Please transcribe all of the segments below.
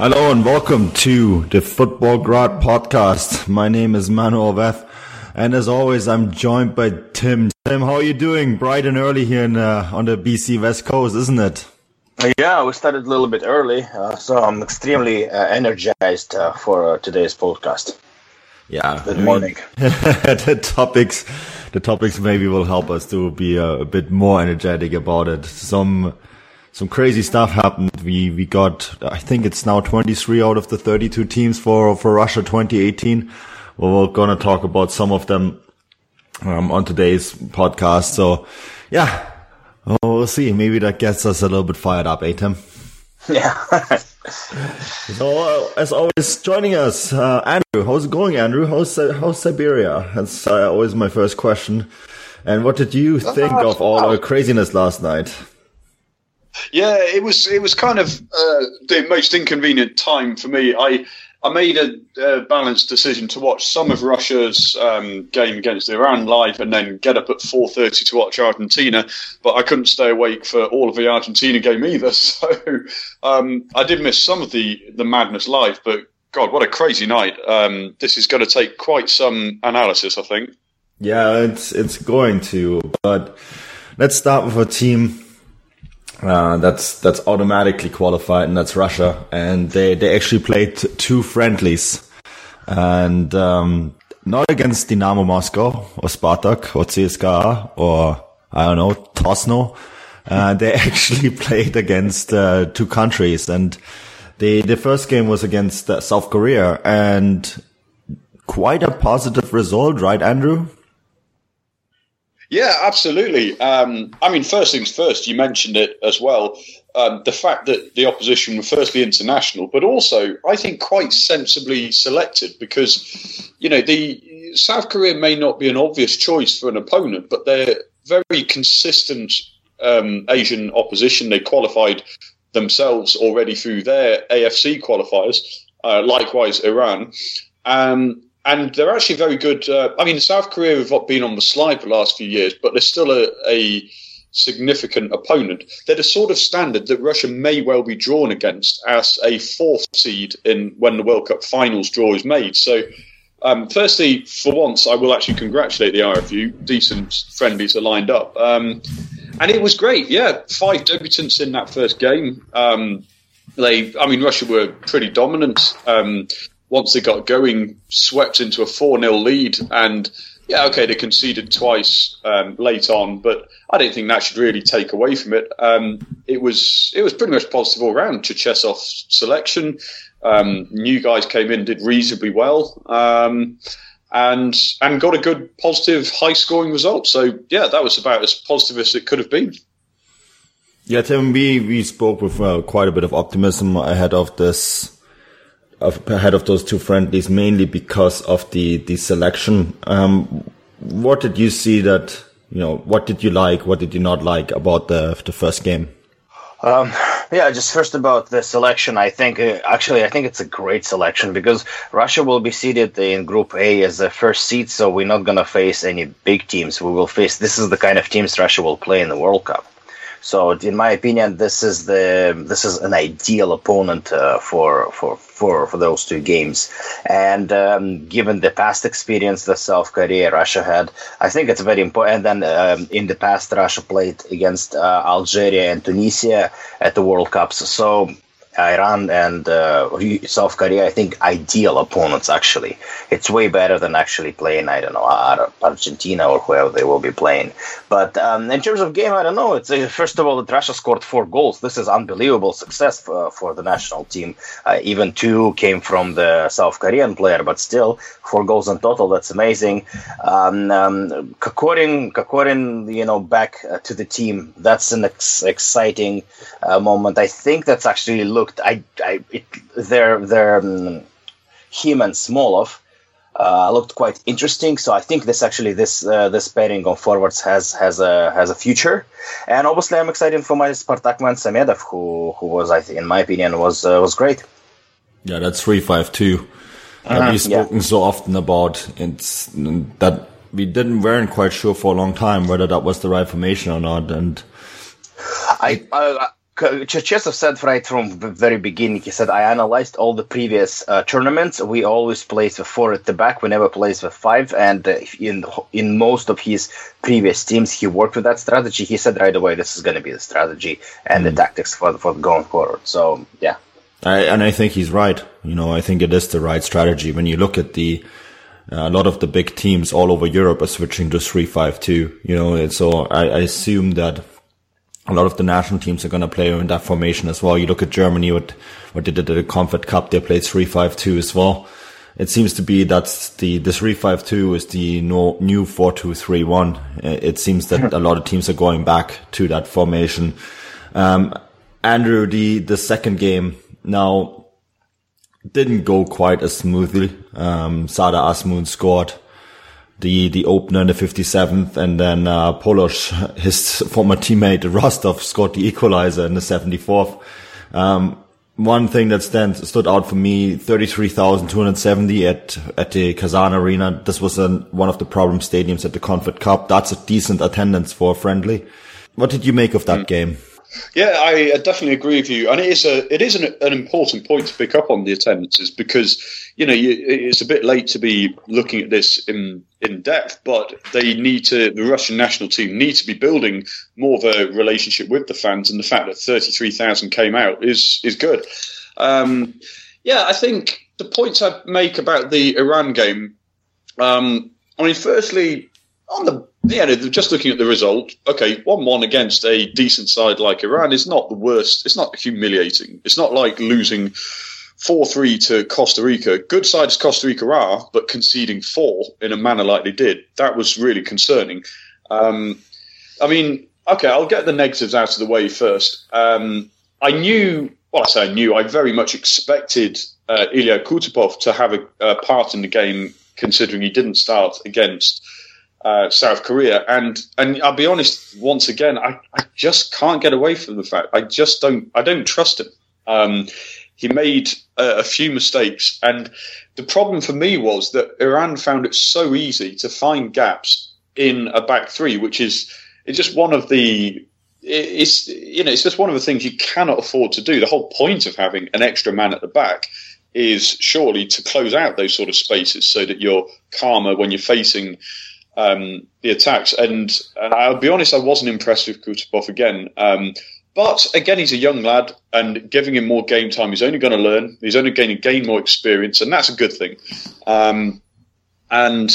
Hello and welcome to the Futbolgrad podcast. My name is Manuel Veth, and as always, I'm joined by Tim. Tim, how are you doing? Bright and early here in, uh, on the BC West Coast, isn't it? Uh, yeah, we started a little bit early, uh, so I'm extremely uh, energized uh, for uh, today's podcast. Yeah, good morning. the topics, the topics maybe will help us to be a bit more energetic about it. Some some crazy stuff happened. We we got I think it's now 23 out of the 32 teams for for Russia 2018. Well, we're gonna talk about some of them um, on today's podcast. So yeah, well, we'll see. Maybe that gets us a little bit fired up, eh, Tim? Yeah. so uh, as always, joining us, uh, Andrew. How's it going, Andrew? How's how's Siberia? That's uh, always my first question. And what did you think of all our craziness last night? Yeah, it was it was kind of uh, the most inconvenient time for me. I I made a, a balanced decision to watch some of Russia's um, game against Iran live, and then get up at four thirty to watch Argentina. But I couldn't stay awake for all of the Argentina game either, so um, I did miss some of the the madness live. But God, what a crazy night! Um, this is going to take quite some analysis, I think. Yeah, it's it's going to. But let's start with a team uh, that's that's automatically qualified, and that's Russia. And they they actually played two friendlies, and um, not against Dynamo Moscow or Spartak or CSKA or I don't know Tosno. Uh, they actually played against uh, two countries, and the the first game was against uh, South Korea, and quite a positive result, right, Andrew? Yeah, absolutely. Um, I mean, first things first, you mentioned it as well. Um, the fact that the opposition were firstly international, but also, I think, quite sensibly selected because, you know, the South Korea may not be an obvious choice for an opponent, but they're very consistent um, Asian opposition. They qualified themselves already through their AFC qualifiers, uh, likewise, Iran. Um, and they're actually very good. Uh, I mean, South Korea have been on the slide for the last few years, but they're still a, a, significant opponent. They're the sort of standard that Russia may well be drawn against as a fourth seed in when the World Cup finals draw is made. So, um, firstly, for once, I will actually congratulate the RFU. Decent friendlies are lined up, um, and it was great. Yeah, five debutants in that first game. Um, they, I mean, Russia were pretty dominant. Um, once they got going, swept into a 4 0 lead. And yeah, okay, they conceded twice um, late on, but I don't think that should really take away from it. Um, it was it was pretty much positive all round. Cherchesov's selection, um, new guys came in, did reasonably well, um, and and got a good, positive, high scoring result. So yeah, that was about as positive as it could have been. Yeah, Tim, we, we spoke with uh, quite a bit of optimism ahead of this ahead of those two friendlies, mainly because of the the selection. Um, what did you see that you know? What did you like? What did you not like about the the first game? Um, yeah, just first about the selection. I think uh, actually I think it's a great selection because Russia will be seated in Group A as the first seed, so we're not gonna face any big teams. We will face this is the kind of teams Russia will play in the World Cup. So, in my opinion, this is the this is an ideal opponent uh, for for for for those two games. And um, given the past experience that South Korea, Russia had, I think it's very important. And then um, in the past, Russia played against uh, Algeria and Tunisia at the World Cups. So Iran and uh, South Korea, I think, ideal opponents. Actually, it's way better than actually playing. I don't know Argentina or whoever they will be playing. But um, in terms of game, I don't know. It's uh, first of all, Russia scored four goals. This is unbelievable success for, for the national team. Uh, even two came from the South Korean player, but still four goals in total. That's amazing. Um, um, you know, back uh, to the team. That's an ex- exciting uh, moment. I think that's actually looked. I, I it, their their um, him and Smolov uh, looked quite interesting. So I think this actually this uh, this pairing on forwards has has a has a future. And obviously, I'm excited for my Spartakman Samedov, who who was I think, in my opinion was uh, was great. Yeah, that's three five two. Uh-huh, we've spoken yeah. so often about it's that we didn't weren't quite sure for a long time whether that was the right formation or not, and I, I Cherchesov said right from the very beginning, he said, I analyzed all the previous uh, tournaments. We always place with four at the back. We never place with five. And uh, in in most of his previous teams, he worked with that strategy. He said right away, this is going to be the strategy and mm. the tactics for, for going forward. So, yeah. I, and I think he's right. You know, I think it is the right strategy. When you look at the, uh, a lot of the big teams all over Europe are switching to 3-5-2, you know, so I, I assume that a lot of the national teams are going to play in that formation as well. You look at Germany, what, what they did at the Confed Cup, they played 3-5-2 as well. It seems to be that's the, the 3-5-2 is the no, new 4-2-3-1. It seems that a lot of teams are going back to that formation. Um, Andrew, the, the second game now didn't go quite as smoothly. Um, Sardar Azmoun scored the the opener in the 57th, and then uh, Poloz, his former teammate Rostov, scored the equalizer in the 74th. Um, one thing that stands stood out for me: 33,270 at at the Kazan Arena. This was an, one of the problem stadiums at the Confed Cup. That's a decent attendance for a friendly. What did you make of that mm. game? Yeah, I definitely agree with you, and it is a it is an, an important point to pick up on the attendances because you know you, it's a bit late to be looking at this in in depth, but they need to the Russian national team need to be building more of a relationship with the fans, and the fact that thirty three thousand came out is is good. Um, yeah, I think the points I make about the Iran game. Um, I mean, firstly, on the yeah, just looking at the result, okay, one-one against a decent side like Iran is not the worst. It's not humiliating. It's not like losing four-three to Costa Rica. Good sides Costa Rica are, but conceding four in a manner like they did, that was really concerning. Um, I mean, okay, I'll get the negatives out of the way first. Um, I knew, well, I say I knew, I very much expected uh, Ilya Kutepov to have a, a part in the game, considering he didn't start against uh, South Korea. And and I'll be honest, once again, I, I just can't get away from the fact I just don't I don't trust him. Um, he made a, a, few mistakes, and the problem for me was that Iran found it so easy to find gaps in a back three, which is it's just one of the it's you know it's just one of the things you cannot afford to do. The whole point of having an extra man at the back is surely to close out those sort of spaces so that you're calmer when you're facing um, the attacks. And, and I'll be honest, I wasn't impressed with Kutepov again. Um, but again, he's a young lad, and giving him more game time, he's only going to learn. He's only going to gain more experience, and that's a good thing. Um, and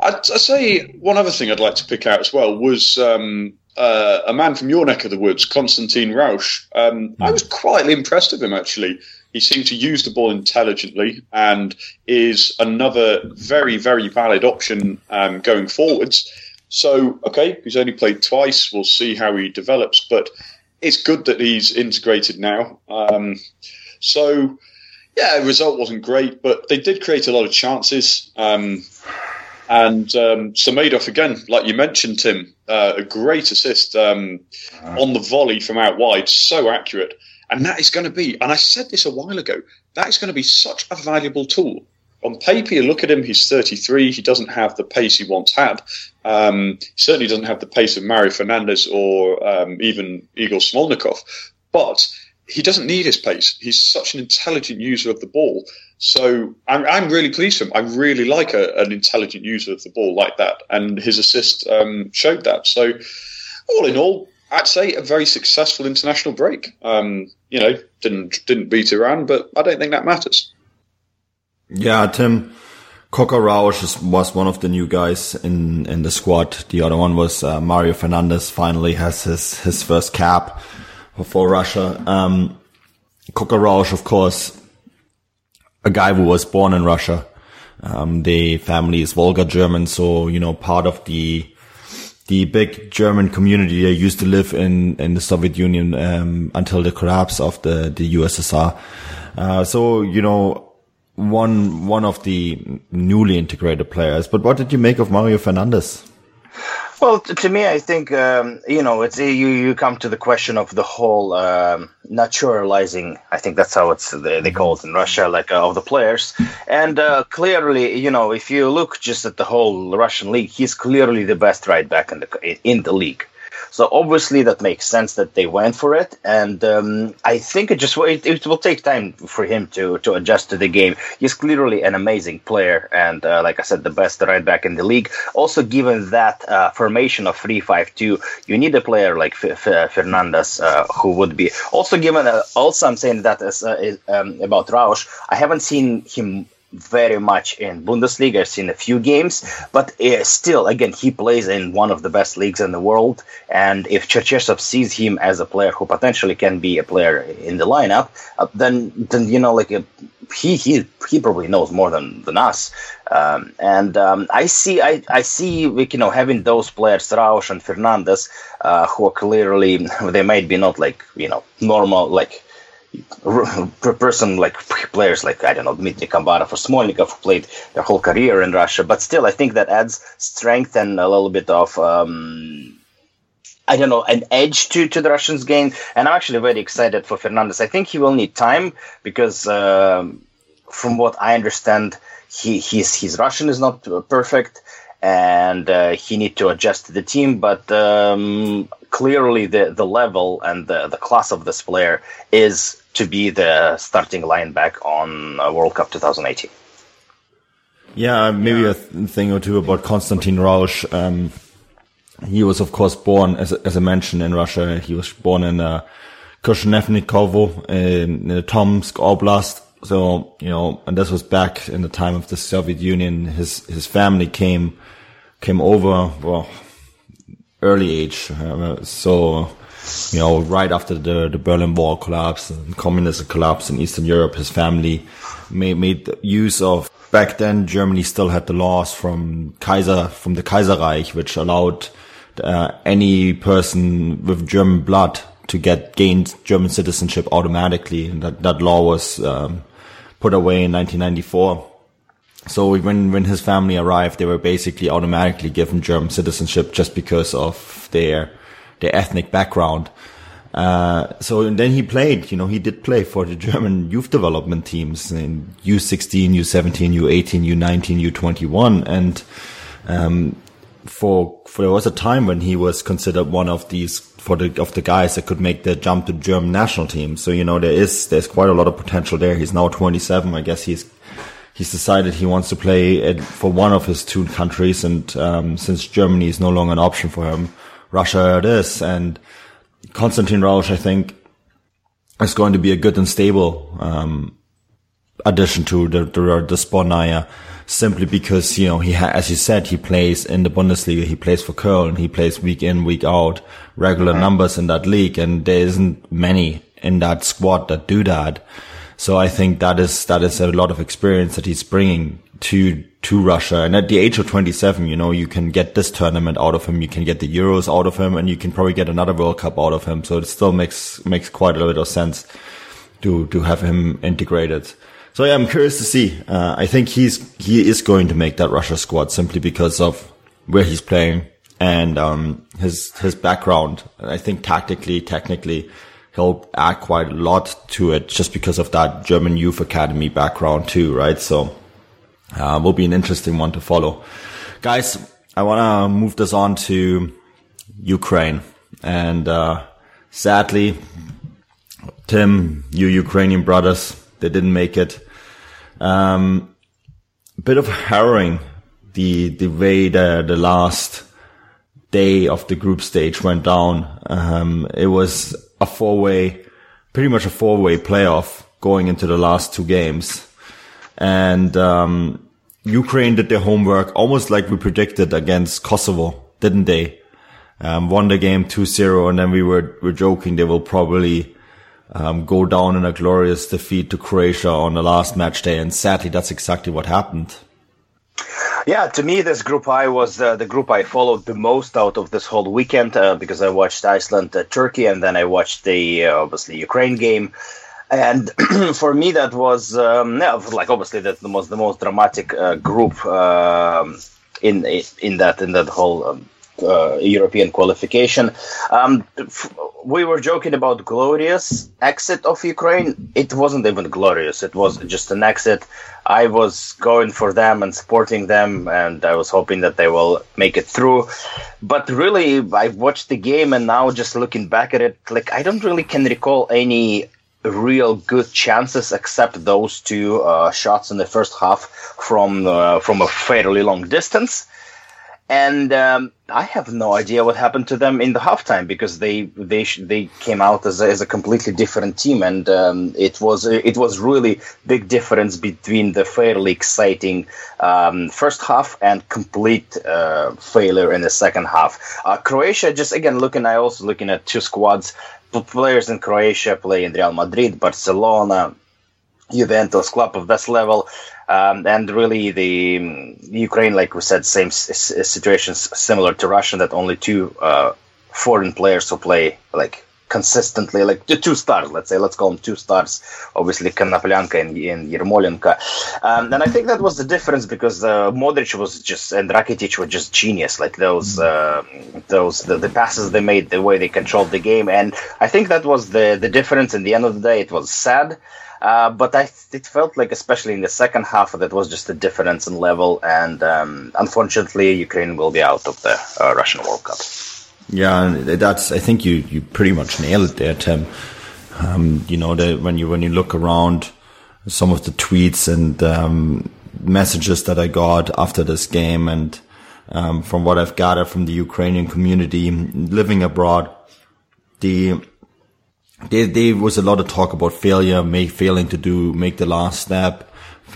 I'd, I'd, say one other thing I'd like to pick out as well was um, uh, a man from your neck of the woods, Konstantin Rausch. Um, I was quite impressed with him actually. He seemed to use the ball intelligently and is another very, very valid option um, going forwards. So, okay, he's only played twice. We'll see how he develops, but it's good that he's integrated now. Um, so, yeah, the result wasn't great, but they did create a lot of chances. Um, and um, Samedov, again, like you mentioned, Tim, uh, a great assist um, on the volley from out wide, so accurate. And that is going to be, and I said this a while ago, that is going to be such a valuable tool on paper, you look at him, he's 33. He doesn't have the pace he once had. Um, he certainly doesn't have the pace of Mario Fernandes or um, even Igor Smolnikov. But he doesn't need his pace. He's such an intelligent user of the ball. So I'm, I'm really pleased for him. I really like a, an intelligent user of the ball like that. And his assist um, showed that. So all in all, I'd say a very successful international break. Um, you know, didn't didn't beat Iran, but I don't think that matters. Yeah, Tim. Coca was one of the new guys in, in the squad. The other one was uh, Mario Fernandes. Finally has his his first cap for Russia. Um, of course, a guy who was born in Russia. Um, the family is Volga German, so you know part of the the big German community that used to live in in the Soviet Union um, until the collapse of the the USSR. Uh, so you know one one of the newly integrated players. But what did you make of Mario Fernandes? Well, to me, I think um, you know it's you. You come to the question of the whole um, naturalizing. I think that's how it's they, they call it in Russia, like uh, of the players. And uh, clearly, you know, if you look just at the whole Russian league, he's clearly the best right back in the in the league. So obviously that makes sense that they went for it, and um, I think it just it, it, will take time for him to to adjust to the game. He's clearly an amazing player, and uh, like I said, the best right back in the league. Also, given that uh, formation of three five two, you need a player like F- F- Fernandes uh, who would be also given. Also, I'm saying that as, uh, um, about Rausch, I haven't seen him very much in Bundesliga. I've seen a few games, but uh, still, again, he plays in one of the best leagues in the world. And if Cherchesov sees him as a player who potentially can be a player in the lineup, uh, then then you know, like uh, he he he probably knows more than than us. Um, and um, I see I I see like, you know having those players Rausch and Fernandes uh, who are clearly they might be not like you know normal like person like players like I don't know Dmitry Kombarov or Smolnikov who played their whole career in Russia, but still I think that adds strength and a little bit of um, I don't know an edge to to the Russians' game. And I'm actually very excited for Fernandes. I think he will need time because um, from what I understand, he his his Russian is not perfect. And uh, he need to adjust to the team, but um, clearly the, the level and the, the class of this player is to be the starting linebacker on uh, World Cup 2018. Yeah, maybe a th- thing or two about Konstantin Rausch. Um, he was, of course, born, as, as I mentioned, in Russia. He was born in uh, Kozhevnikovo in, in Tomsk Oblast. So, you know, and this was back in the time of the Soviet Union. His, his family came, came over, well, early age. Uh, so, you know, right after the, the Berlin Wall collapse and communism collapse in Eastern Europe, his family made, made use of back then Germany still had the laws from Kaiser, from the Kaiserreich, which allowed uh, any person with German blood to get gained German citizenship automatically. And that, that law was, um, put away in 1994. So when, when his family arrived, they were basically automatically given German citizenship just because of their, their ethnic background. Uh, so then he played, you know, he did play for the German youth development teams in U16, U17, U18, U19, U21. And, um, for, for there was a time when he was considered one of these, for the, of the guys that could make the jump to German national team. So, you know, there is, there's quite a lot of potential there. He's now 27. I guess he's, he's decided he wants to play for one of his two countries. And, um, since Germany is no longer an option for him, Russia it is. And Konstantin Rausch, I think, is going to be a good and stable um, addition to the the, the Sbornaya, simply because you know he ha- as you said he plays in the Bundesliga, he plays for Köln, he plays week in week out, regular numbers in that league, and there isn't many in that squad that do that. So I think that is that is a lot of experience that he's bringing to to Russia. And at the age of 27, you know, you can get this tournament out of him, you can get the Euros out of him, and you can probably get another World Cup out of him. So it still makes makes quite a little bit of sense to to have him integrated. So yeah, I'm curious to see. Uh, I think he's he is going to make that Russia squad simply because of where he's playing and um, his his background. I think tactically, technically, he'll add quite a lot to it just because of that German youth academy background too, right? So uh, will be an interesting one to follow. Guys, I want to move this on to Ukraine. And, uh, sadly, Tim, you Ukrainian brothers, they didn't make it. Um, bit of harrowing the, the way the, the last day of the group stage went down. Um, it was a four way, pretty much a four way playoff going into the last two games. And, um, Ukraine did their homework almost like we predicted against Kosovo, didn't they? Um, won the game 2-0 and then we were, were joking they will probably, um, go down in a glorious defeat to Croatia on the last match day. And sadly, that's exactly what happened. Yeah, to me, this group I was uh, the group I followed the most out of this whole weekend uh, because I watched Iceland, uh, Turkey, and then I watched the uh, obviously Ukraine game. And for me, that was um, yeah, like obviously that's the most the most dramatic uh, group um, in in that in that whole um, uh, European qualification. Um, we were joking about glorious exit of Ukraine. It wasn't even glorious. It was just an exit. I was going for them and supporting them, and I was hoping that they will make it through. But really, I watched the game, and now just looking back at it, like I don't really can recall any real good chances except those two uh, shots in the first half from uh, from a fairly long distance and um, I have no idea what happened to them in the halftime because they they they came out as a, as a completely different team, and um, it was it was really big difference between the fairly exciting um, first half and complete uh, failure in the second half. Uh, Croatia, just again looking, I also looking at two squads. Players in Croatia play in Real Madrid, Barcelona, Juventus club of this level. Um, and really, the um, Ukraine, like we said, same s- situations similar to Russia, that only two uh, foreign players who play like consistently, like the two stars, let's say, let's call them two stars, obviously Konoplyanka and, and Yermolenko. Um, and I think that was the difference because uh, Modric was just, and Rakitic were just genius, like those, uh, those, the, the, passes they made, the way they controlled the game. And I think that was the, the difference in the end of the day. It was sad. Uh, but I, it felt like, especially in the second half, that was just a difference in level, and um, unfortunately, Ukraine will be out of the uh, Russian World Cup. Yeah, that's. I think you you pretty much nailed it there, Tim. Um, you know, that when you when you look around some of the tweets and um, messages that I got after this game, and um, from what I've gathered from the Ukrainian community living abroad, the there, there was a lot of talk about failure, make, failing to do, make the last step,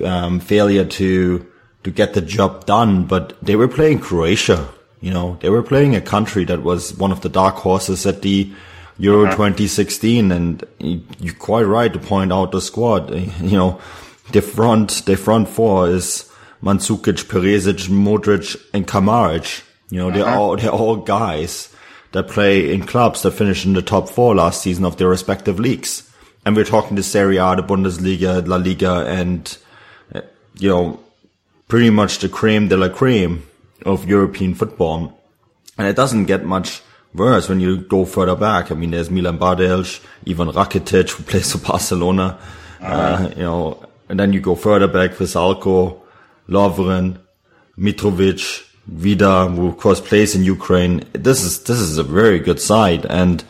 um, failure to, to get the job done. But they were playing Croatia, you know, they were playing a country that was one of the dark horses at the Euro uh-huh. 2016. And you're quite right to point out the squad, you know, the front, the front four is Mandzukic, Perisic, Modric, and Kramaric. You know, uh-huh. they're all, they're all guys that play in clubs that finished in the top four last season of their respective leagues. And we're talking the Serie A, the Bundesliga, La Liga, and, uh, you know, pretty much the cream de la creme of European football. And it doesn't get much worse when you go further back. I mean, there's Milan Badelj, Ivan Rakitic, who plays for Barcelona, uh, you know, and then you go further back, Vrsaljko, Lovren, Mitrovic, Vida, who of course plays in Ukraine. This is this is a very good side, and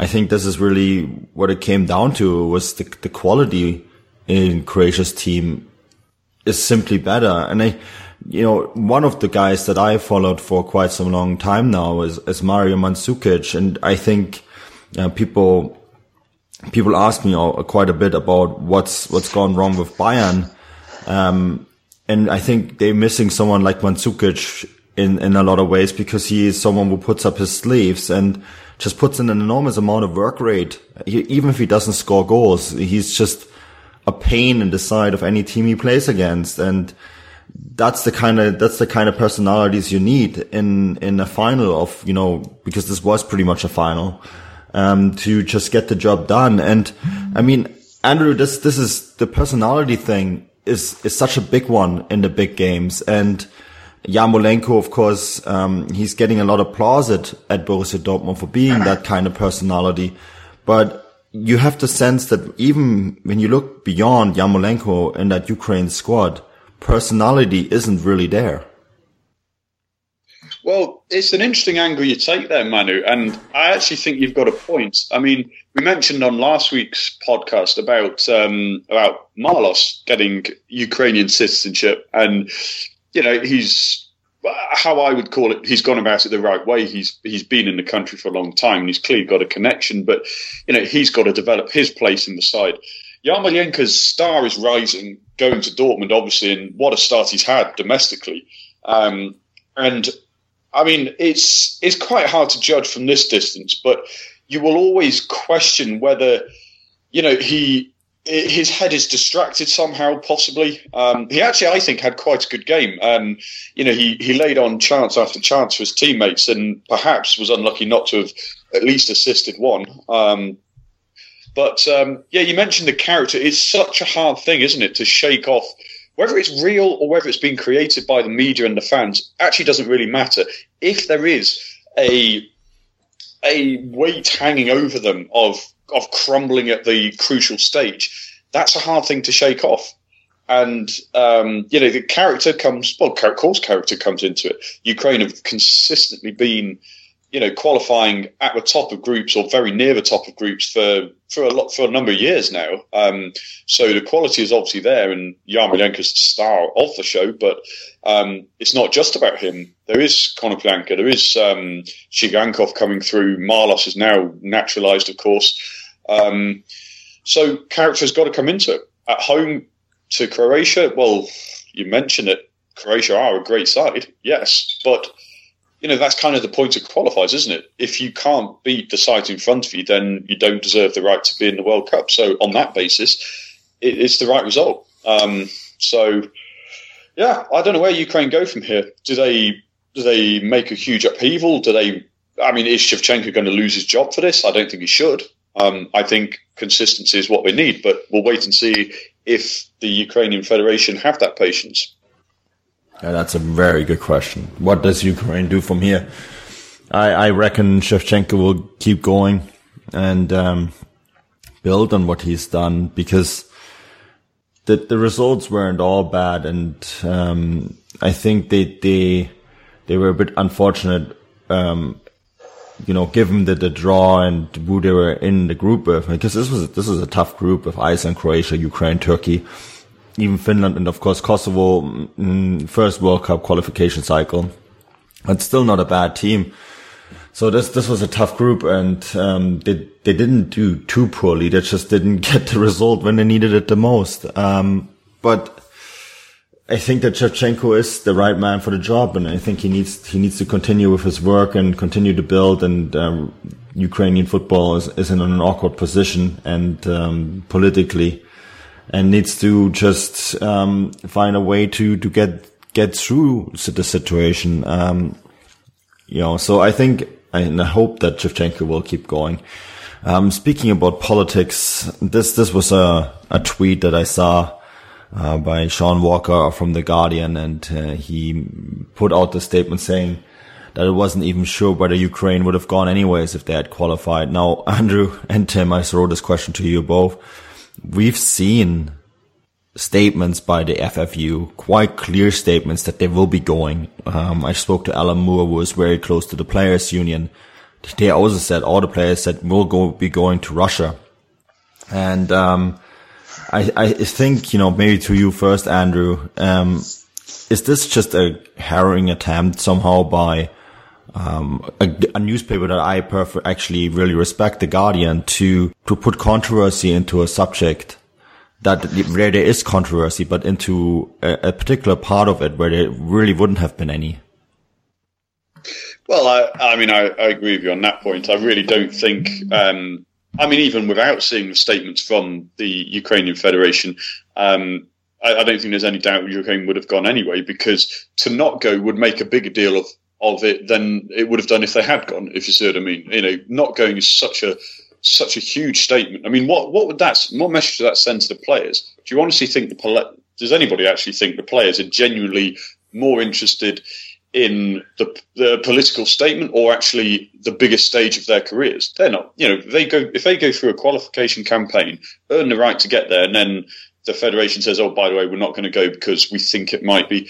I think this is really what it came down to was the the quality in Croatia's team is simply better. And I, you know, one of the guys that I followed for quite some long time now is is Mario Mandzukic, and I think uh, people people ask me quite a bit about what's what's gone wrong with Bayern. Um, and I think they're missing someone like Mandzukic in, in a lot of ways because he is someone who puts up his sleeves and just puts in an enormous amount of work rate. He, even if he doesn't score goals, he's just a pain in the side of any team he plays against. And that's the kind of, that's the kind of personalities you need in, in a final of, you know, because this was pretty much a final, um, to just get the job done. And I mean, Andrew, this, this is the personality thing is, is such a big one in the big games. And, Yarmolenko, of course, um, he's getting a lot of applause at, at Borussia Dortmund for being that kind of personality. But you have the sense that even when you look beyond Yarmolenko in that Ukraine squad, personality isn't really there. Well, it's an interesting angle you take there, Manu, and I actually think you've got a point. I mean, we mentioned on last week's podcast about um, about Marlos getting Ukrainian citizenship, and you know he's how I would call it. He's gone about it the right way. He's he's been in the country for a long time, and he's clearly got a connection. But you know he's got to develop his place in the side. Yarmolenko's star is rising, going to Dortmund, obviously, and what a start he's had domestically. Um, and I mean, it's it's quite hard to judge from this distance, but you will always question whether you know he his head is distracted somehow, possibly. Um, he actually, I think, had quite a good game. Um, you know, he, he laid on chance after chance for his teammates and perhaps was unlucky not to have at least assisted one. Um, but um, yeah, you mentioned the character. It's such a hard thing, isn't it, to shake off whether it's real or whether it's been created by the media and the fans actually doesn't really matter. If there is a a weight hanging over them of of crumbling at the crucial stage, that's a hard thing to shake off. And um, you know the character comes. Well, of course, character comes into it. Ukraine have consistently been you know, qualifying at the top of groups or very near the top of groups for for a lot for a number of years now. Um, so the quality is obviously there, and Yarmolenko's the star of the show. But um, it's not just about him. There is Konoplyanka, there is um, Tsygankov coming through. Marlos is now naturalised, of course. Um, so character's got to come into it. At home to Croatia, well, you mentioned it. Croatia are a great side, yes, but you know, that's kind of the point of qualifiers, isn't it? If you can't beat the side in front of you, then you don't deserve the right to be in the World Cup. So on that basis, it, it's the right result. Um, so, yeah, I don't know where Ukraine go from here. Do they do they make a huge upheaval? Do they? I mean, is Shevchenko going to lose his job for this? I don't think he should. Um, I think consistency is what we need, but we'll wait and see if the Ukrainian Federation have that patience. Yeah, that's a very good question. What does Ukraine do from here? I, I reckon Shevchenko will keep going and um, build on what he's done because the the results weren't all bad, and um, I think they they they were a bit unfortunate. Um, you know, given the, the draw and who they were in the group with, because this was this was a tough group of Iceland, Croatia, Ukraine, Turkey even Finland and of course Kosovo mm, first World Cup qualification cycle. But still not a bad team. So this this was a tough group, and um, they they didn't do too poorly. They just didn't get the result when they needed it the most. Um, but I think that Shevchenko is the right man for the job, and I think he needs he needs to continue with his work and continue to build. And um, Ukrainian football is, is in an awkward position, and um, politically, and needs to just um, find a way to to get get through the situation. Um, you know, so I think and I hope that Shevchenko will keep going. Um, speaking about politics, this this was a a tweet that I saw. Uh, by Shaun Walker from The Guardian, and uh, he put out the statement saying that it wasn't even sure whether Ukraine would have gone anyways if they had qualified. Now, Andrew and Tim, I throw this question to you both we've seen statements by the FFU, quite clear statements that they will be going. Um, I spoke to Alan Moore, who was very close to the players union. They also said all the players said we'll go be going to Russia, and um, I, I think you know maybe to you first, Andrew. Um, is this just a harrowing attempt somehow by um, a, a, newspaper that I actually really respect, The Guardian, to to put controversy into a subject that where there is controversy, but into a, a particular part of it where there really wouldn't have been any. Well, I, I mean, I, I, agree with you on that point. I really don't think. Um, I mean, even without seeing the statements from the Ukrainian Federation, um, I, I, don't think there's any doubt Ukraine would have gone anyway. Because to not go would make a bigger deal of of it than it would have done if they had gone. If you see what I mean, you know, not going is such a such a huge statement. I mean, what what would that what message does that send to the players? Do you honestly think the does anybody actually think the players are genuinely more interested in the, the political statement or actually the biggest stage of their careers? They're not. You know, they go if they go through a qualification campaign, earn the right to get there, and then the federation says, "Oh, by the way, we're not going to go because we think it might be,"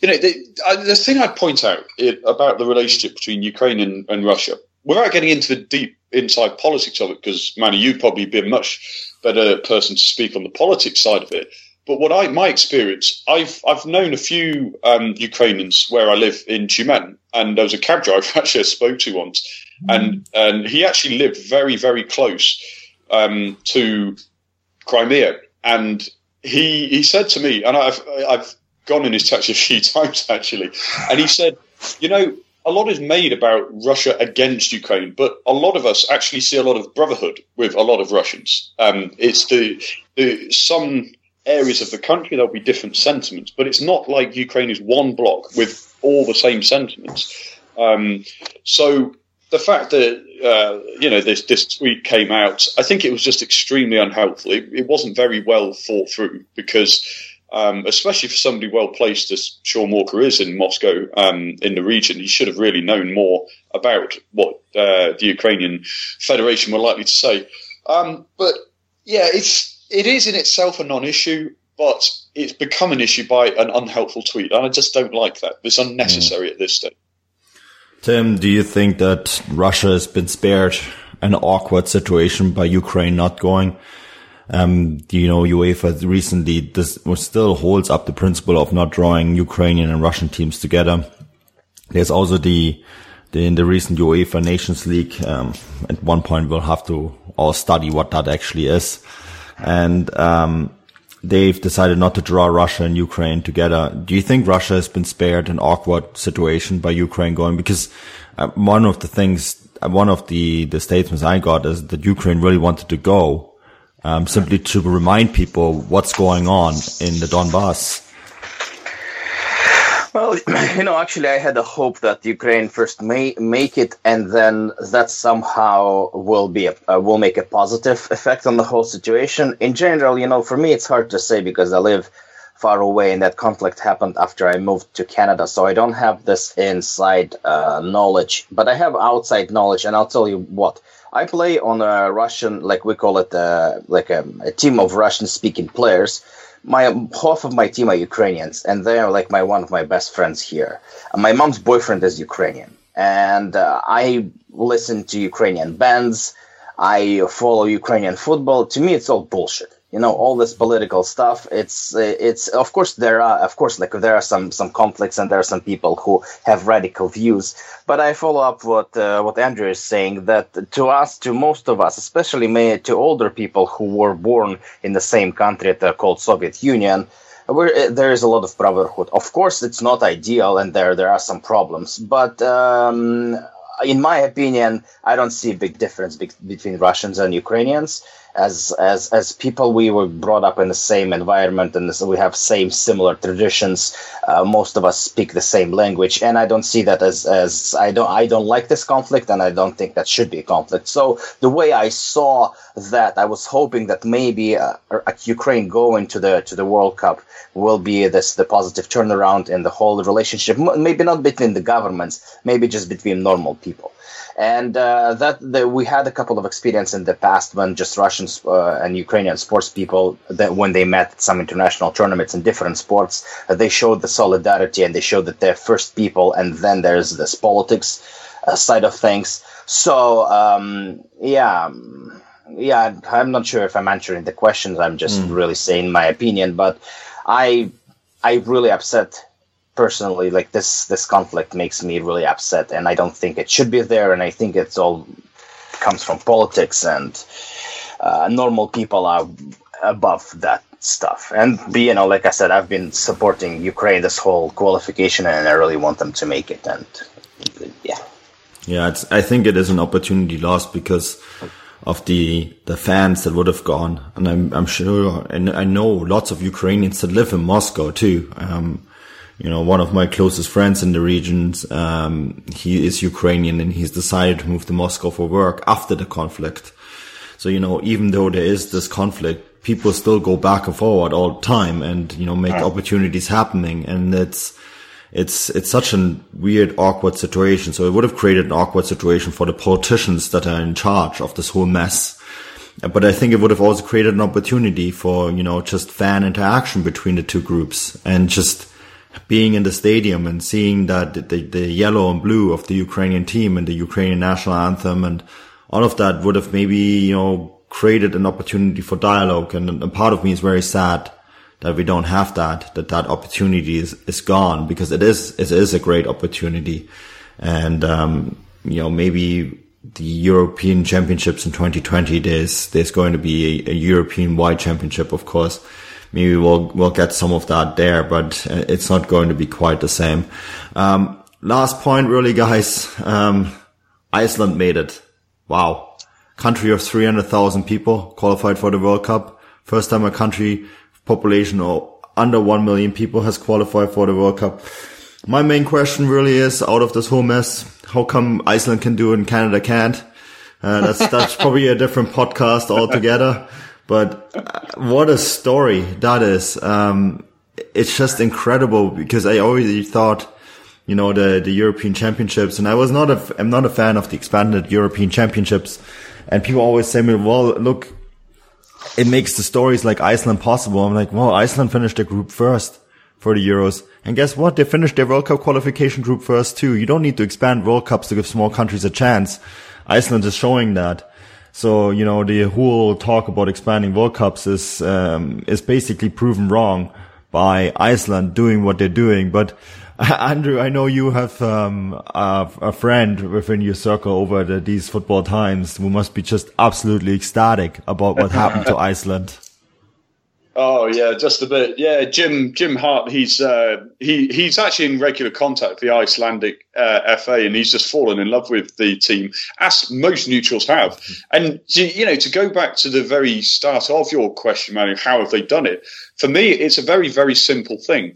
you know, the, uh, the thing I'd point out it, about the relationship between Ukraine and, and Russia, without getting into the deep inside politics of it, because Manny, you'd probably be a much better person to speak on the politics side of it. But what I, my experience, I've I've known a few um, Ukrainians where I live in Tyumen, and there was a cab driver actually I spoke to once, and and he actually lived very very close um, to Crimea, and he he said to me, and I've I've gone in his taxi a few times actually, and he said, you know, a lot is made about Russia against Ukraine, but a lot of us actually see a lot of brotherhood with a lot of Russians. Um, it's the, the some areas of the country, there'll be different sentiments, but it's not like Ukraine is one block with all the same sentiments. Um, so the fact that uh, you know this this tweet came out, I think it was just extremely unhelpful. It, it wasn't very well thought through because. Um, especially for somebody well placed as Shaun Walker is in Moscow, um, in the region, he should have really known more about what uh, the Ukrainian Federation were likely to say. Um, but yeah, it's it is in itself a non-issue, but it's become an issue by an unhelpful tweet, and I just don't like that. It's unnecessary mm. at this stage. Tim, do you think that Russia has been spared an awkward situation by Ukraine not going? Um, you know, UEFA recently this still holds up the principle of not drawing Ukrainian and Russian teams together. There's also the, the in the recent UEFA Nations League. Um, at one point, we'll have to all study what that actually is and um, they've decided not to draw Russia and Ukraine together. Do you think Russia has been spared an awkward situation by Ukraine going? Because uh, one of the things, uh, one of the the statements I got is that Ukraine really wanted to go, um, simply to remind people what's going on in the Donbass. Well, you know, actually, I had a hope that Ukraine first may make it, and then that somehow will be a, uh, will make a positive effect on the whole situation. In general, you know, for me, it's hard to say because I live far away, and that conflict happened after I moved to Canada, so I don't have this inside uh, knowledge, but I have outside knowledge, and I'll tell you what. I play on a Russian, like we call it, uh, like a, a team of Russian-speaking players my half of my team are Ukrainians, and they're like my one of my best friends here. My mom's boyfriend is Ukrainian, and uh, I listen to Ukrainian bands. I follow Ukrainian football. To me, it's all bullshit you know all this political stuff it's it's of course there are of course like there are some some conflicts and there are some people who have radical views. But i follow up what uh, what andrew is saying that to us to most of us especially may, to older people who were born in the same country that called soviet union where uh, there is a lot of brotherhood. Of course it's not ideal and there there are some problems but um, in my opinion i don't see a big difference be- between russians and ukrainians as as as people we were brought up in the same environment and we have same similar traditions. Uh, most of us speak the same language and i don't see that as as i don't i don't like this conflict and i don't think that should be a conflict. So the way i saw that i was hoping that maybe uh, ukraine going to the to the world cup will be this the positive turnaround in the whole relationship. Maybe not between the governments maybe just between normal people and uh, that the, we had a couple of experience in the past when just Russians uh, and Ukrainian sports people that when they met at some international tournaments in different sports, uh, they showed the solidarity and they showed that they're first people, and then there's this politics uh, side of things. So um, yeah. Yeah, I'm not sure if I'm answering the questions. I'm just mm. really saying my opinion, but I I really upset personally like this this conflict makes me really upset and i don't think it should be there and i think it's all comes from politics and uh, normal people are above that stuff. And you know like i said i've been supporting ukraine this whole qualification and i really want them to make it and yeah. Yeah it's, i think it is an opportunity lost because of the the fans that would have gone. And i'm, I'm sure and i know lots of ukrainians that live in moscow too. Um, you know, one of my closest friends in the regions, um, he is Ukrainian and he's decided to move to Moscow for work after the conflict. So, you know, even though there is this conflict, people still go back and forward all the time and, you know, make opportunities happening. And it's, it's, it's such a weird, awkward situation. So it would have created an awkward situation for the politicians that are in charge of this whole mess. but I think it would have also created an opportunity for, you know, just fan interaction between the two groups and just being in the stadium and seeing that the, the yellow and blue of the Ukrainian team and the Ukrainian national anthem and all of that would have maybe, you know, created an opportunity for dialogue. And, and part of me is very sad that we don't have that, that that opportunity is, is gone because it is, it is a great opportunity. And, um, you know, maybe the European championships in 2020, there's, there's going to be a, a European wide championship, of course. Maybe we'll, we'll get some of that there, but uh, it's not going to be quite the same. Um, last point really, guys. Um, Iceland made it. Wow. Country of 300,000 people qualified for the World Cup. First time a country population of under 1 million people has qualified for the World Cup. My main question really is out of this whole mess, how come Iceland can do it and Canada can't? Uh, that's, that's probably a different podcast altogether, but uh, what a story that is. Um, it's just incredible because I already thought, you know, the, the European championships and I was not a, I'm not a fan of the expanded European championships and people always say me, well, look, it makes the stories like Iceland possible. I'm like, well, Iceland finished the group first for the Euros. And guess what? They finished their World Cup qualification group first too. You don't need to expand World Cups to give small countries a chance. Iceland is showing that. So, you know, the whole talk about expanding World Cups is, um, is basically proven wrong by Iceland doing what they're doing. But Andrew, I know you have um, a, a, friend within your circle over the, these football times who must be just absolutely ecstatic about what happened to Iceland. Oh yeah, just a bit. Yeah, Jim Jim Hart. He's uh, he he's actually in regular contact with the Icelandic uh, FA, and he's just fallen in love with the team, as most neutrals have. And you know, to go back to the very start of your question, Manu, how have they done it? For me, it's a very very simple thing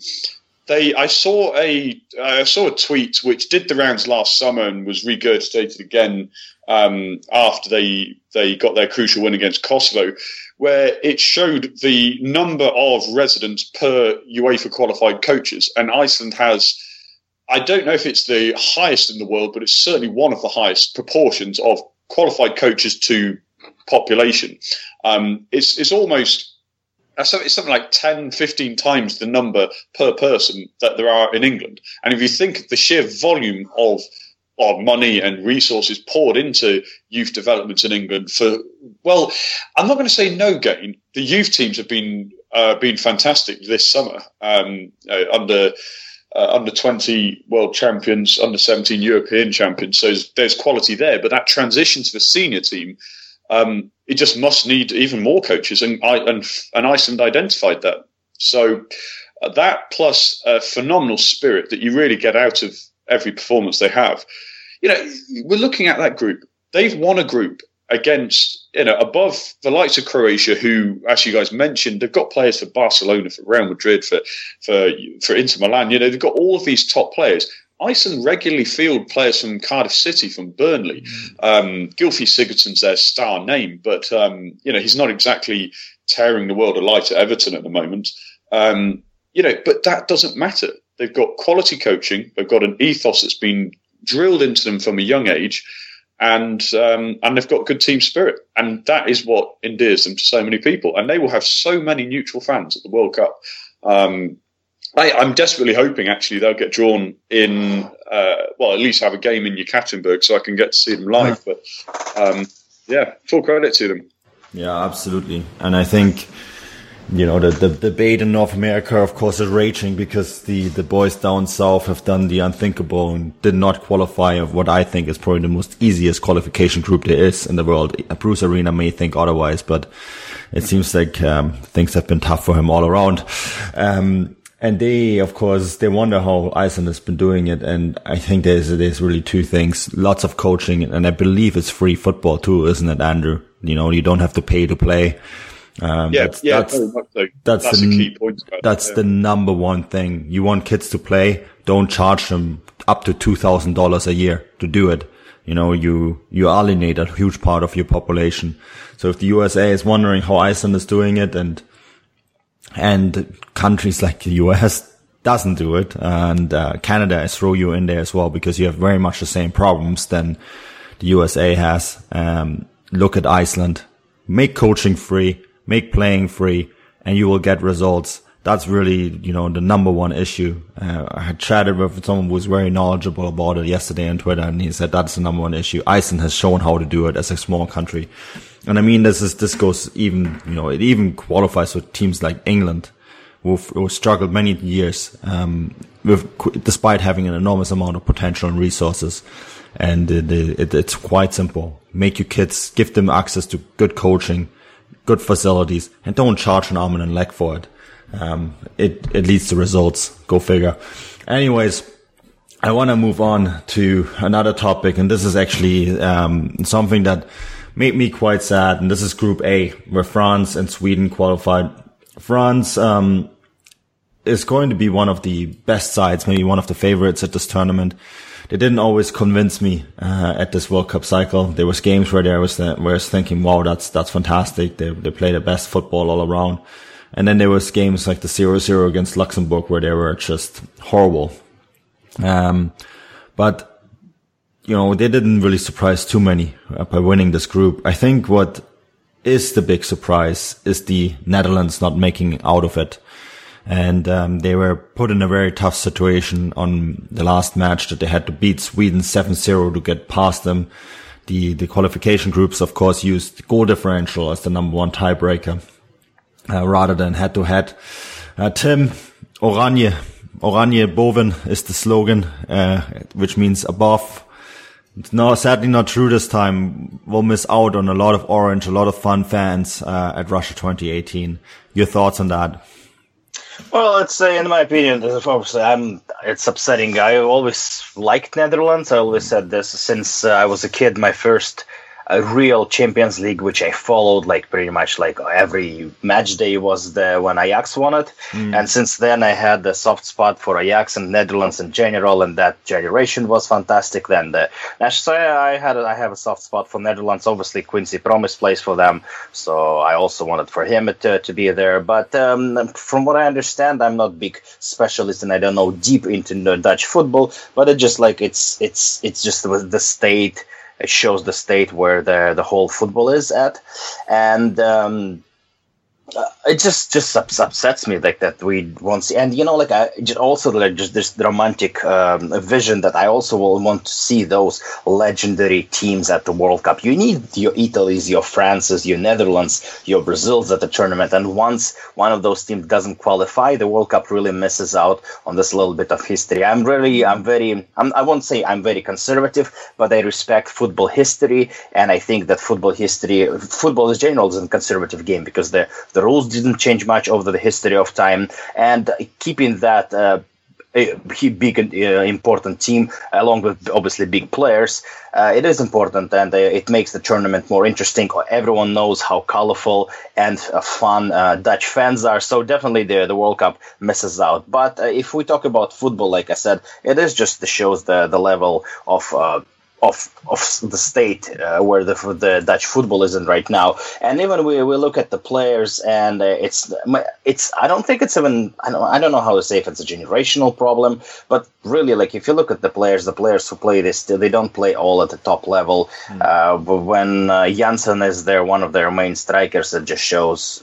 they I saw a I saw a tweet which did the rounds last summer and was regurgitated again um, after they they got their crucial win against Kosovo, where it showed the number of residents per UEFA qualified coaches, and Iceland has. I don't know if it's the highest in the world, but it's certainly one of the highest proportions of qualified coaches to population. Um, it's it's almost it's something like 10, 15 times the number per person that there are in England. And if you think of the sheer volume of of money and resources poured into youth development in England for well, I'm not going to say no gain. The youth teams have been uh, been fantastic this summer um, uh, under uh, under 20 world champions, under 17 European champions. So there's, quality there, but that transition to the senior team um, it just must need even more coaches, and and, and Iceland identified that. So uh, that plus a phenomenal spirit that you really get out of every performance they have. You know, we're looking at that group. They've won a group against you know above the likes of Croatia, who, as you guys mentioned, they've got players for Barcelona, for Real Madrid, for for for Inter Milan. You know, they've got all of these top players. Iceland regularly field players from Cardiff City, from Burnley. Um, Gylfi Sigurdsson's their star name, but um, you know he's not exactly tearing the world alight at Everton at the moment. Um, you know, but that doesn't matter. They've got quality coaching. They've got an ethos that's been drilled into them from a young age, and um, and they've got good team spirit, and that is what endears them to so many people. And they will have so many neutral fans at the World Cup. Um, I, am desperately hoping actually they'll get drawn in, uh, well, at least have a game in Yekaterinburg so I can get to see them live. But um, yeah, full credit to them. Yeah, absolutely. And I think, you know, the, the debate in North America, of course, is raging because the, the boys down south have done the unthinkable and did not qualify of what I think is probably the most easiest qualification group there is in the world. Bruce Arena may think otherwise, but it seems like um, things have been tough for him all around. Um, and they, of course, they wonder how Iceland has been doing it. And I think there's, there's really two things, lots of coaching. And I believe it's free football too, isn't it, Andrew? You know, you don't have to pay to play. Um, yeah, that's, yeah, that's, so. that's, that's, the, key point. That's the number one thing. You want kids to play. Don't charge them up to $2,000 a year to do it. You know, you, you alienate a huge part of your population. So if the USA is wondering how Iceland is doing it and and countries like the US doesn't do it, and uh, Canada is throw you in there as well because you have very much the same problems than the USA has. Um, look at Iceland. make coaching free, make playing free, and you will get results. That's really, you know, the number one issue. Uh, I had chatted with someone who was very knowledgeable about it yesterday on Twitter, and he said that's the number one issue. Iceland has shown how to do it as a small country. And I mean, this is, this goes even, you know, it even qualifies with teams like England, who struggled many years, um, with, despite having an enormous amount of potential and resources. And it, it's quite simple. Make your kids, give them access to good coaching, good facilities, and don't charge an arm and a leg for it. Um, it, it leads to results. Go figure. Anyways, I want to move on to another topic, and this is actually um, something that made me quite sad. And this is Group A, where France and Sweden qualified. France um, is going to be one of the best sides, maybe one of the favorites at this tournament. They didn't always convince me uh, at this World Cup cycle. There was games where there was where I was thinking, "Wow, that's that's fantastic." They they play the best football all around. And then there was games like the 0-0 against Luxembourg where they were just horrible. Um, but, you know, they didn't really surprise too many by winning this group. I think what is the big surprise is the Netherlands not making out of it. And um, they were put in a very tough situation on the last match that they had to beat Sweden 7-0 to get past them. The, the qualification groups, of course, used goal differential as the number one tiebreaker uh, rather than head to head. Uh, Tim Oranje, Oranje Boven is the slogan, uh, which means above. No, sadly not true this time. We'll miss out on a lot of orange, a lot of fun fans uh, at Russia 2018. Your thoughts on that? Well, it's uh, in my opinion, obviously, I'm. It's upsetting. I always liked Netherlands. I always said this since uh, I was a kid. My first a real Champions League, which I followed like pretty much like every match day was the when Ajax won it, mm. and since then I had the soft spot for Ajax and Netherlands in general, and that generation was fantastic. Then the so I had I have a soft spot for Netherlands. Obviously, Quincy Promes plays for them, so I also wanted for him to, to be there. But um, from what I understand, I'm not big specialist and I don't know deep into Dutch football, but it just like it's it's it's just the state it shows the state where the the whole football is at, and um, uh, it just just upsets me like that we won't see and you know like i just also like just this romantic um, vision that i also will want to see those legendary teams at the world cup. You need your italy's your france's your netherlands your brazil's at the tournament and once one of those teams doesn't qualify the world cup really misses out on this little bit of history. I'm really i'm very I'm, i won't say i'm very conservative but i respect football history and i think that football history football in general is a conservative game because the the rules didn't change much over the history of time, and keeping that. Uh, big uh, important team along with obviously big players uh, it is important and uh, it makes the tournament more interesting. Everyone knows how colorful and uh, fun uh, dutch fans are. So definitely the, the world cup misses out. But uh, if we talk about football like i said it is just shows the, the level of of of the state uh, where the the Dutch football isn't right now. And even we, we look at the players, and uh, it's it's I don't think it's even I don't I don't know how to say if it's a generational problem, but really like if you look at the players, the players who play this they don't play all at the top level. Mm. Uh, but when uh, Janssen is there, one of their main strikers, it just shows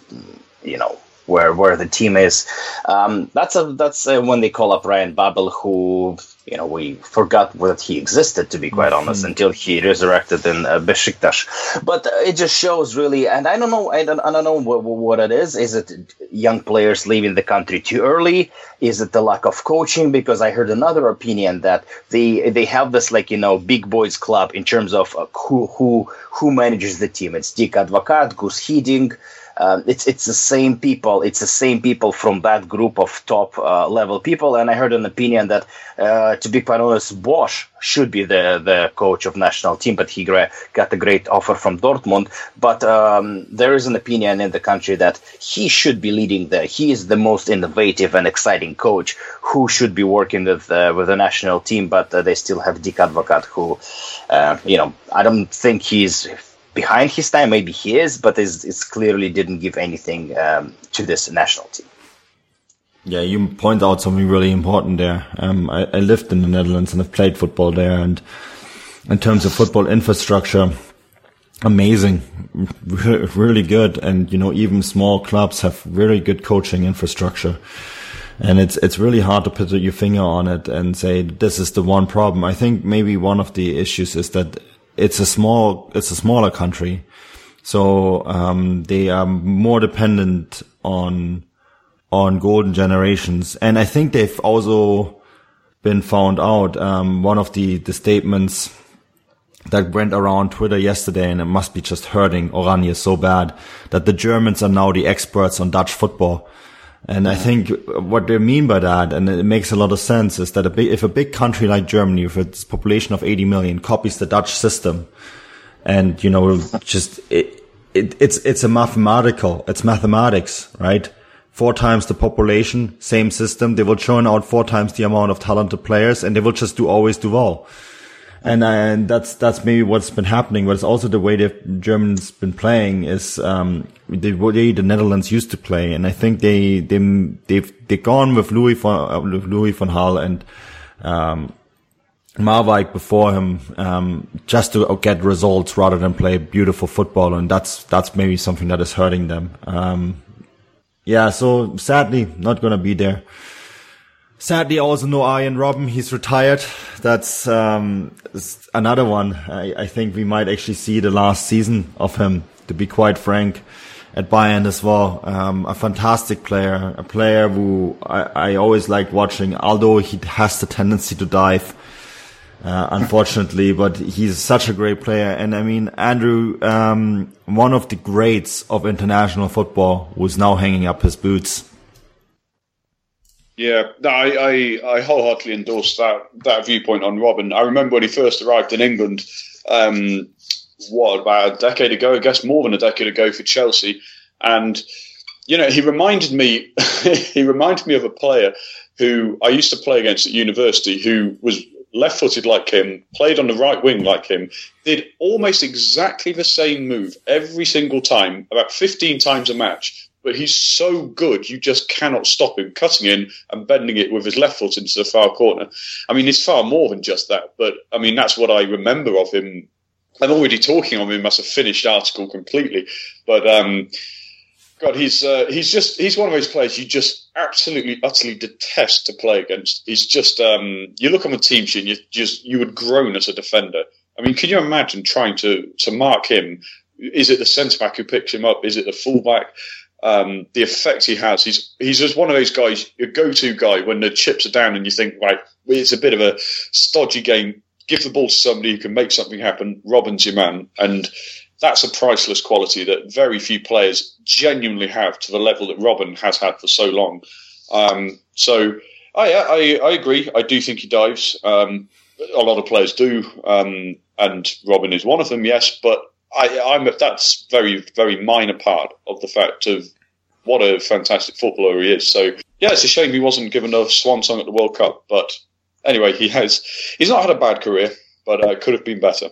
you know where where the team is. Um, that's a that's uh, when they call up Ryan Babel, who you know we forgot that he existed to be quite mm-hmm. honest until he resurrected in uh, Besiktas. But uh, it just shows really, and I don't know, I don't, I don't know what, what it is. Is it young players leaving the country too early? Is it the lack of coaching? Because I heard another opinion that they they have this like you know big boys club in terms of uh, who who who manages the team. It's Dick Advocaat, Guus Hiddink um, it's it's the same people. It's the same people from that group of top uh, level people. And I heard an opinion that, uh, to be quite honest, Bosz should be the the coach of national team, but he got a great offer from Dortmund. But um, there is an opinion in the country that he should be leading the. He is the most innovative and exciting coach who should be working with uh, with the national team. But uh, they still have Dick Advocaat, who, uh, you know, I don't think he's behind his time. Maybe he is, but it's, clearly didn't give anything um, to this national team. Yeah, you point out something really important there. Um, I, I, lived in the Netherlands and I've played football there, and in terms of football infrastructure, amazing, really good. And, you know, even small clubs have really good coaching infrastructure. And it's, it's really hard to put your finger on it and say, this is the one problem. I think maybe one of the issues is that it's a small, it's a smaller country. So, um, they are more dependent on, on golden generations. And I think they've also been found out. Um, one of the, the statements that went around Twitter yesterday, and it must be just hurting Oranje so bad that the Germans are now the experts on Dutch football. And I think what they mean by that, and it makes a lot of sense, is that a big, if a big country like Germany, with its population of 80 million, copies the Dutch system, and you know, just it, it, it's it's a mathematical, it's mathematics, right? Four times the population, same system. They will churn out four times the amount of talented players, and they will just do always do well and and that's that's maybe what's been happening. But it's also the way the Germans been playing is um, the way the Netherlands used to play, and I think they they they've they gone with Louis von uh, Louis van Gaal and um, Marwijk before him um, just to get results rather than play beautiful football, and that's that's maybe something that is hurting them. Um, yeah, so sadly not gonna be there. Sadly, also no Arjen Robben. He's retired. That's um, another one. I, I, think we might actually see the last season of him. To be quite frank, at Bayern as well. Um, a fantastic player, a player who I, I always like watching. Although he has the tendency to dive, uh, unfortunately, but he's such a great player. And I mean, Andrew, um, one of the greats of international football, who's now hanging up his boots. Yeah, I, I, I, wholeheartedly endorse that that viewpoint on Robben. I remember when he first arrived in England, um, what about a decade ago? I guess more than a decade ago for Chelsea, and you know he reminded me he reminded me of a player who I used to play against at university, who was left-footed like him, played on the right wing like him, did almost exactly the same move every single time, about 15 times a match, but he's so good, you just cannot stop him cutting in and bending it with his left foot into the far corner. I mean, it's far more than just that, but I mean, that's what I remember of him. I'm already talking of him as a finished article completely, but um, God, he's uh, he's just he's one of those players you just absolutely utterly detest to play against. He's just um, you look on the team sheet, and you just you would groan as a defender. I mean, can you imagine trying to to mark him? Is it the centre back who picks him up? Is it the fullback? Um, the effect he has. He's he's just one of those guys, your go-to guy when the chips are down and you think, right, it's a bit of a stodgy game. Give the ball to somebody who can make something happen. Robben's your man, and that's a priceless quality that very few players genuinely have to the level that Robben has had for so long. Um, so, I, I, I agree. I do think he dives. Um, a lot of players do, um, and Robben is one of them. Yes, but I, am that's very very minor part of the fact of what a fantastic footballer he is. So yeah, it's a shame he wasn't given a swan song at the World Cup. But anyway, he has he's not had a bad career, but uh, could have been better.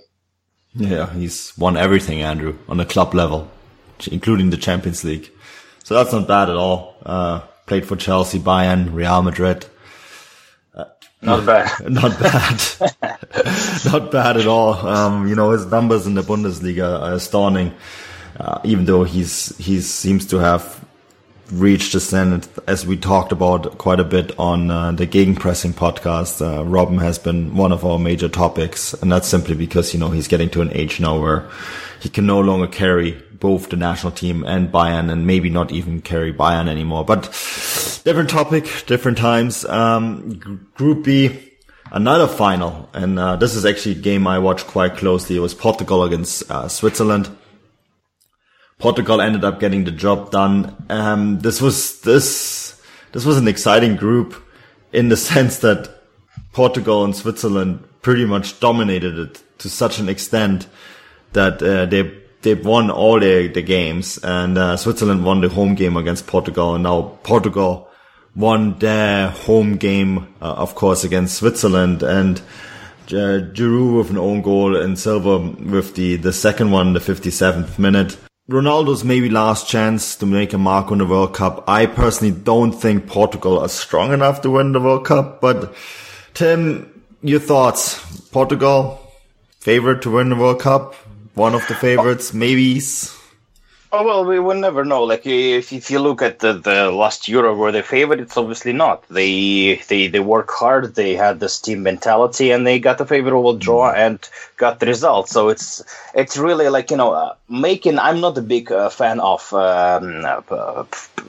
Yeah, he's won everything, Andrew, on the club level, including the Champions League. So that's not bad at all. Uh, played for Chelsea, Bayern, Real Madrid. Not bad. Not bad. Not bad at all. Um, you know, his numbers in the Bundesliga are astounding. Uh, even though he's he seems to have reached the standard, as we talked about quite a bit on uh, the Gegenpressing podcast. Uh, Robben has been one of our major topics, and that's simply because you know he's getting to an age now where he can no longer carry both the national team and Bayern, and maybe not even carry Bayern anymore. But different topic, different times. Um, Group B, another final, and uh, this is actually a game I watched quite closely. It was Portugal against uh, Switzerland. Portugal ended up getting the job done. Um, this was this this was an exciting group in the sense that Portugal and Switzerland pretty much dominated it to such an extent that uh, they they won all the the games, and uh, Switzerland won the home game against Portugal, and now Portugal won their home game, uh, of course, against Switzerland, and uh, Djourou with an own goal and Silva with the the second one, the 57th minute. Ronaldo's maybe last chance to make a mark on the World Cup. I personally don't think Portugal are strong enough to win the World Cup, but Tim, your thoughts? Portugal, favorite to win the World Cup? One of the favorites, maybe. Oh well, we will never know. Like if, if you look at the, the last Euro, were they favored? It's obviously not. They they they work hard. They had this team mentality, and they got a favorable draw and got the result. So it's it's really like you know uh, making. I'm not a big uh, fan of um, uh,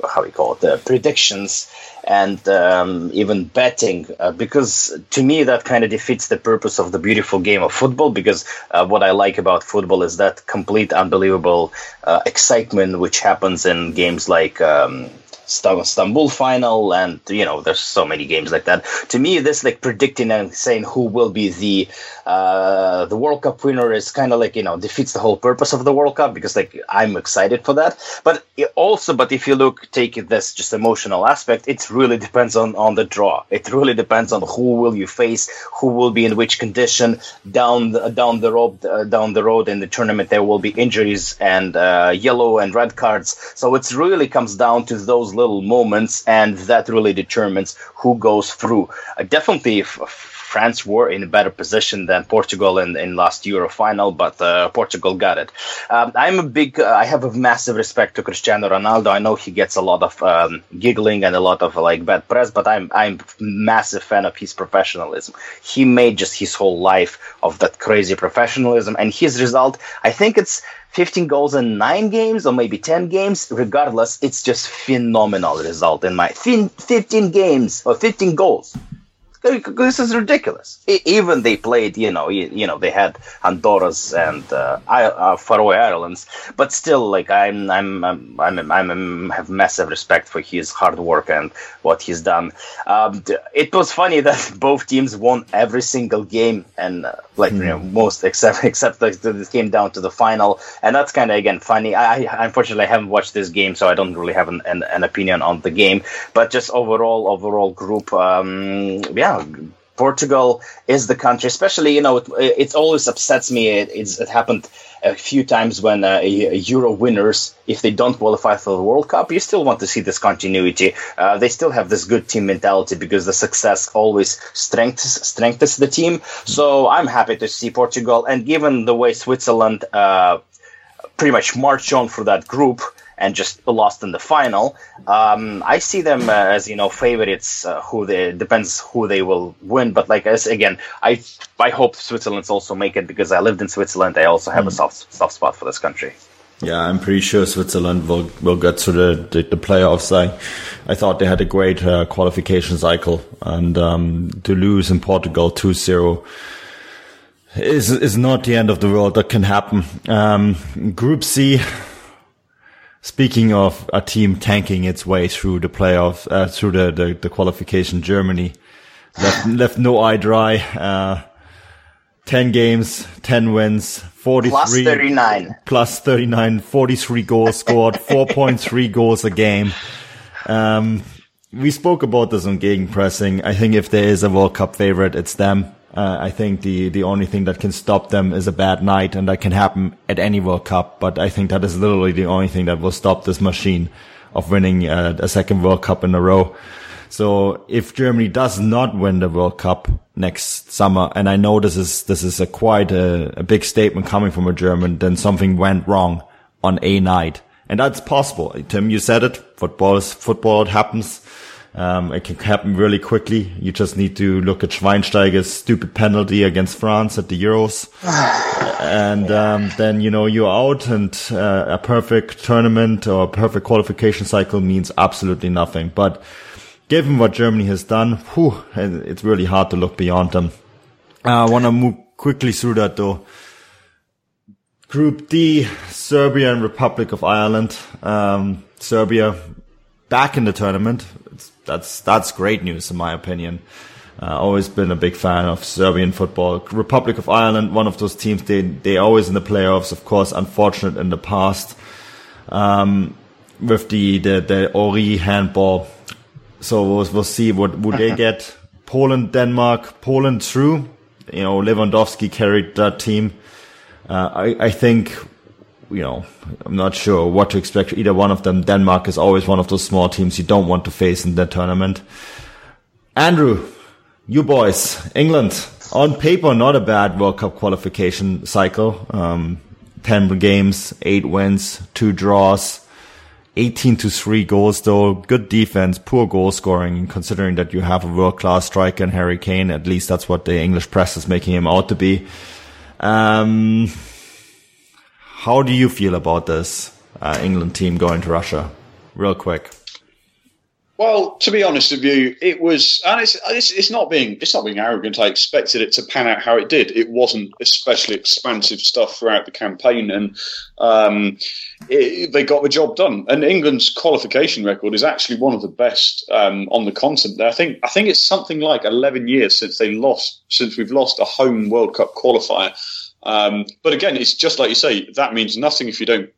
how we call it uh, predictions and um, even betting uh, because to me that kind of defeats the purpose of the beautiful game of football because uh, what i like about football is that complete unbelievable uh, excitement which happens in games like um, Istanbul final, and you know, there's so many games like that. To me, this like predicting and saying who will be the uh, the World Cup winner is kind of like you know defeats the whole purpose of the World Cup because like I'm excited for that. But also, but if you look take this just emotional aspect, it really depends on on the draw. It really depends on who will you face, who will be in which condition down the, down the road uh, down the road in the tournament. There will be injuries and uh, yellow and red cards, so it really comes down to those little moments, and that really determines who goes through. Uh, definitely, France were in a better position than Portugal in, in last Euro final, but uh, Portugal got it. Um, I'm a big, uh, I have a massive respect to Cristiano Ronaldo. I know he gets a lot of um, giggling and a lot of like bad press, but I'm I'm massive fan of his professionalism. He made just his whole life of that crazy professionalism, and his result, I think it's 15 goals in nine games or maybe 10 games. Regardless, it's just phenomenal result in my 15 games or 15 goals this is ridiculous. Even they played, you know, you, you know, they had Andorra and uh, uh, Faroe Islands, but still, like I'm, I'm, I'm, I'm, I'm, have massive respect for his hard work and what he's done. Um, it was funny that both teams won every single game, and uh, like mm. you know, hmm. most except except that this came down to the final, and that's kind of again funny. I, I unfortunately haven't watched this game, so I don't really have an, an, an opinion on the game, but just overall, overall group, um, yeah Portugal is the country, especially, you know, it, it always upsets me. It, it happened a few times when uh, Euro winners, if they don't qualify for the World Cup, you still want to see this continuity. Uh, they still have this good team mentality because the success always strengthens, strengthens the team. So I'm happy to see Portugal. And given the way Switzerland uh, pretty much marched on for that group, and just lost in the final. Um, I see them uh, as you know favorites. Uh, who they depends who they will win, but like as again, I I hope Switzerland's also make it because I lived in Switzerland. I also have mm. a soft soft spot for this country. Yeah, I'm pretty sure Switzerland will will get to the the, the playoffs. I I thought they had a great uh, qualification cycle, and um, to lose in Portugal 2-0 is is not the end of the world. That can happen. Um, Group C Speaking of a team tanking its way through the playoffs, uh, through the, the, the, qualification, Germany left, left no eye dry. Uh, 10 games, 10 wins, 43. Plus 39. Plus 39, 43 goals scored, 4.3 goals a game. Um, we spoke about this on Gegenpressing. I think if there is a World Cup favorite, it's them. Uh, I think the, the only thing that can stop them is a bad night and that can happen at any World Cup. But I think that is literally the only thing that will stop this machine of winning uh, a second World Cup in a row. So if Germany does not win the World Cup next summer, and I know this is, this is a quite a, a big statement coming from a German, then something went wrong on a night. And that's possible. Tim, you said it. Football is football. It happens. Um, it can happen really quickly. You just need to look at Schweinsteiger's stupid penalty against France at the Euros. and um, then, you know, you're out and uh, a perfect tournament or a perfect qualification cycle means absolutely nothing. But given what Germany has done, whew, it's really hard to look beyond them. I want to move quickly through that though. Group D, Serbia and Republic of Ireland. Um, Serbia back in the tournament. That's that's great news in my opinion. Uh, always been a big fan of Serbian football. Republic of Ireland, one of those teams. They they always in the playoffs. Of course, unfortunate in the past um, with the the the Henry handball. So we'll, we'll see what would they get. Poland, Denmark, Poland through. You know, Lewandowski carried that team. Uh, I I think you know, I'm not sure what to expect either one of them. Denmark is always one of those small teams you don't want to face in the tournament. Andrew, you boys, England, on paper, not a bad World Cup qualification cycle. Um, 10 games, 8 wins, 2 draws, 18 to 3 goals though. Good defense, poor goal scoring, considering that you have a world class striker in Harry Kane. At least that's what the English press is making him out to be. Um, how do you feel about this uh, England team going to Russia? Real quick. Well, to be honest with you, it was, and it's, it's, it's not being it's not being arrogant. I expected it to pan out how it did. It wasn't especially expansive stuff throughout the campaign, and um, it, they got the job done. And England's qualification record is actually one of the best um, on the continent. I think I think it's something like eleven years since they lost since we've lost a home World Cup qualifier. Um, but again, it's just like you say. That means nothing if you don't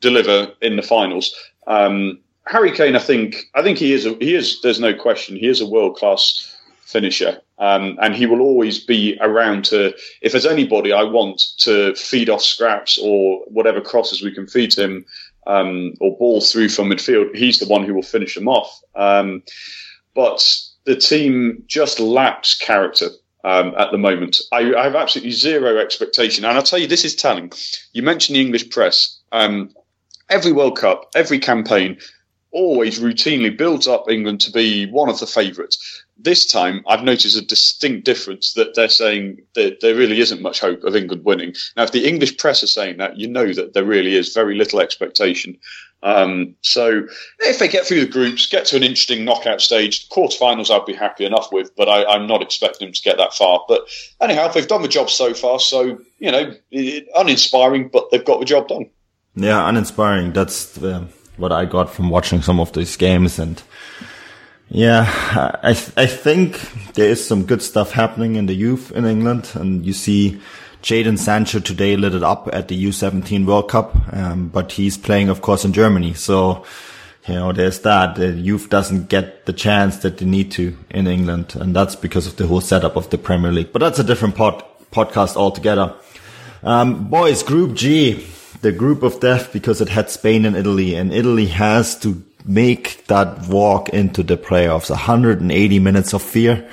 deliver in the finals. Um, Harry Kane, I think, I think he is. A, he is. There's no question. He is a world class finisher, um, and he will always be around to. If there's anybody I want to feed off scraps or whatever crosses we can feed him, um, or ball through from midfield, he's the one who will finish them off. Um, but the team just lacks character. Um, at the moment, I, I, have absolutely zero expectation, and I'll tell you, this is telling. You mentioned the English press. Um, every World Cup, every campaign, always routinely builds up England to be one of the favourites. This time, I've noticed a distinct difference that they're saying that there really isn't much hope of England winning. Now, if the English press are saying that, you know that there really is very little expectation. Um, so, if they get through the groups, get to an interesting knockout stage, quarterfinals, I'd be happy enough with, but I, am not expecting them to get that far. But anyhow, they've done the job so far, so, you know, uninspiring, but they've got the job done. Yeah, uninspiring. That's the what I got from watching some of these games. And yeah, I, I think there is some good stuff happening in the youth in England. And you see Jadon Sancho today lit it up at the U17 World Cup. Um, but he's playing, of course, in Germany. So, you know, there's that. The youth doesn't get the chance that they need to in England. And that's because of the whole setup of the Premier League. But that's a different pod- podcast altogether. Um, boys, Group G the group of death because it had Spain and Italy, and Italy has to make that walk into the playoffs. 180 minutes of fear.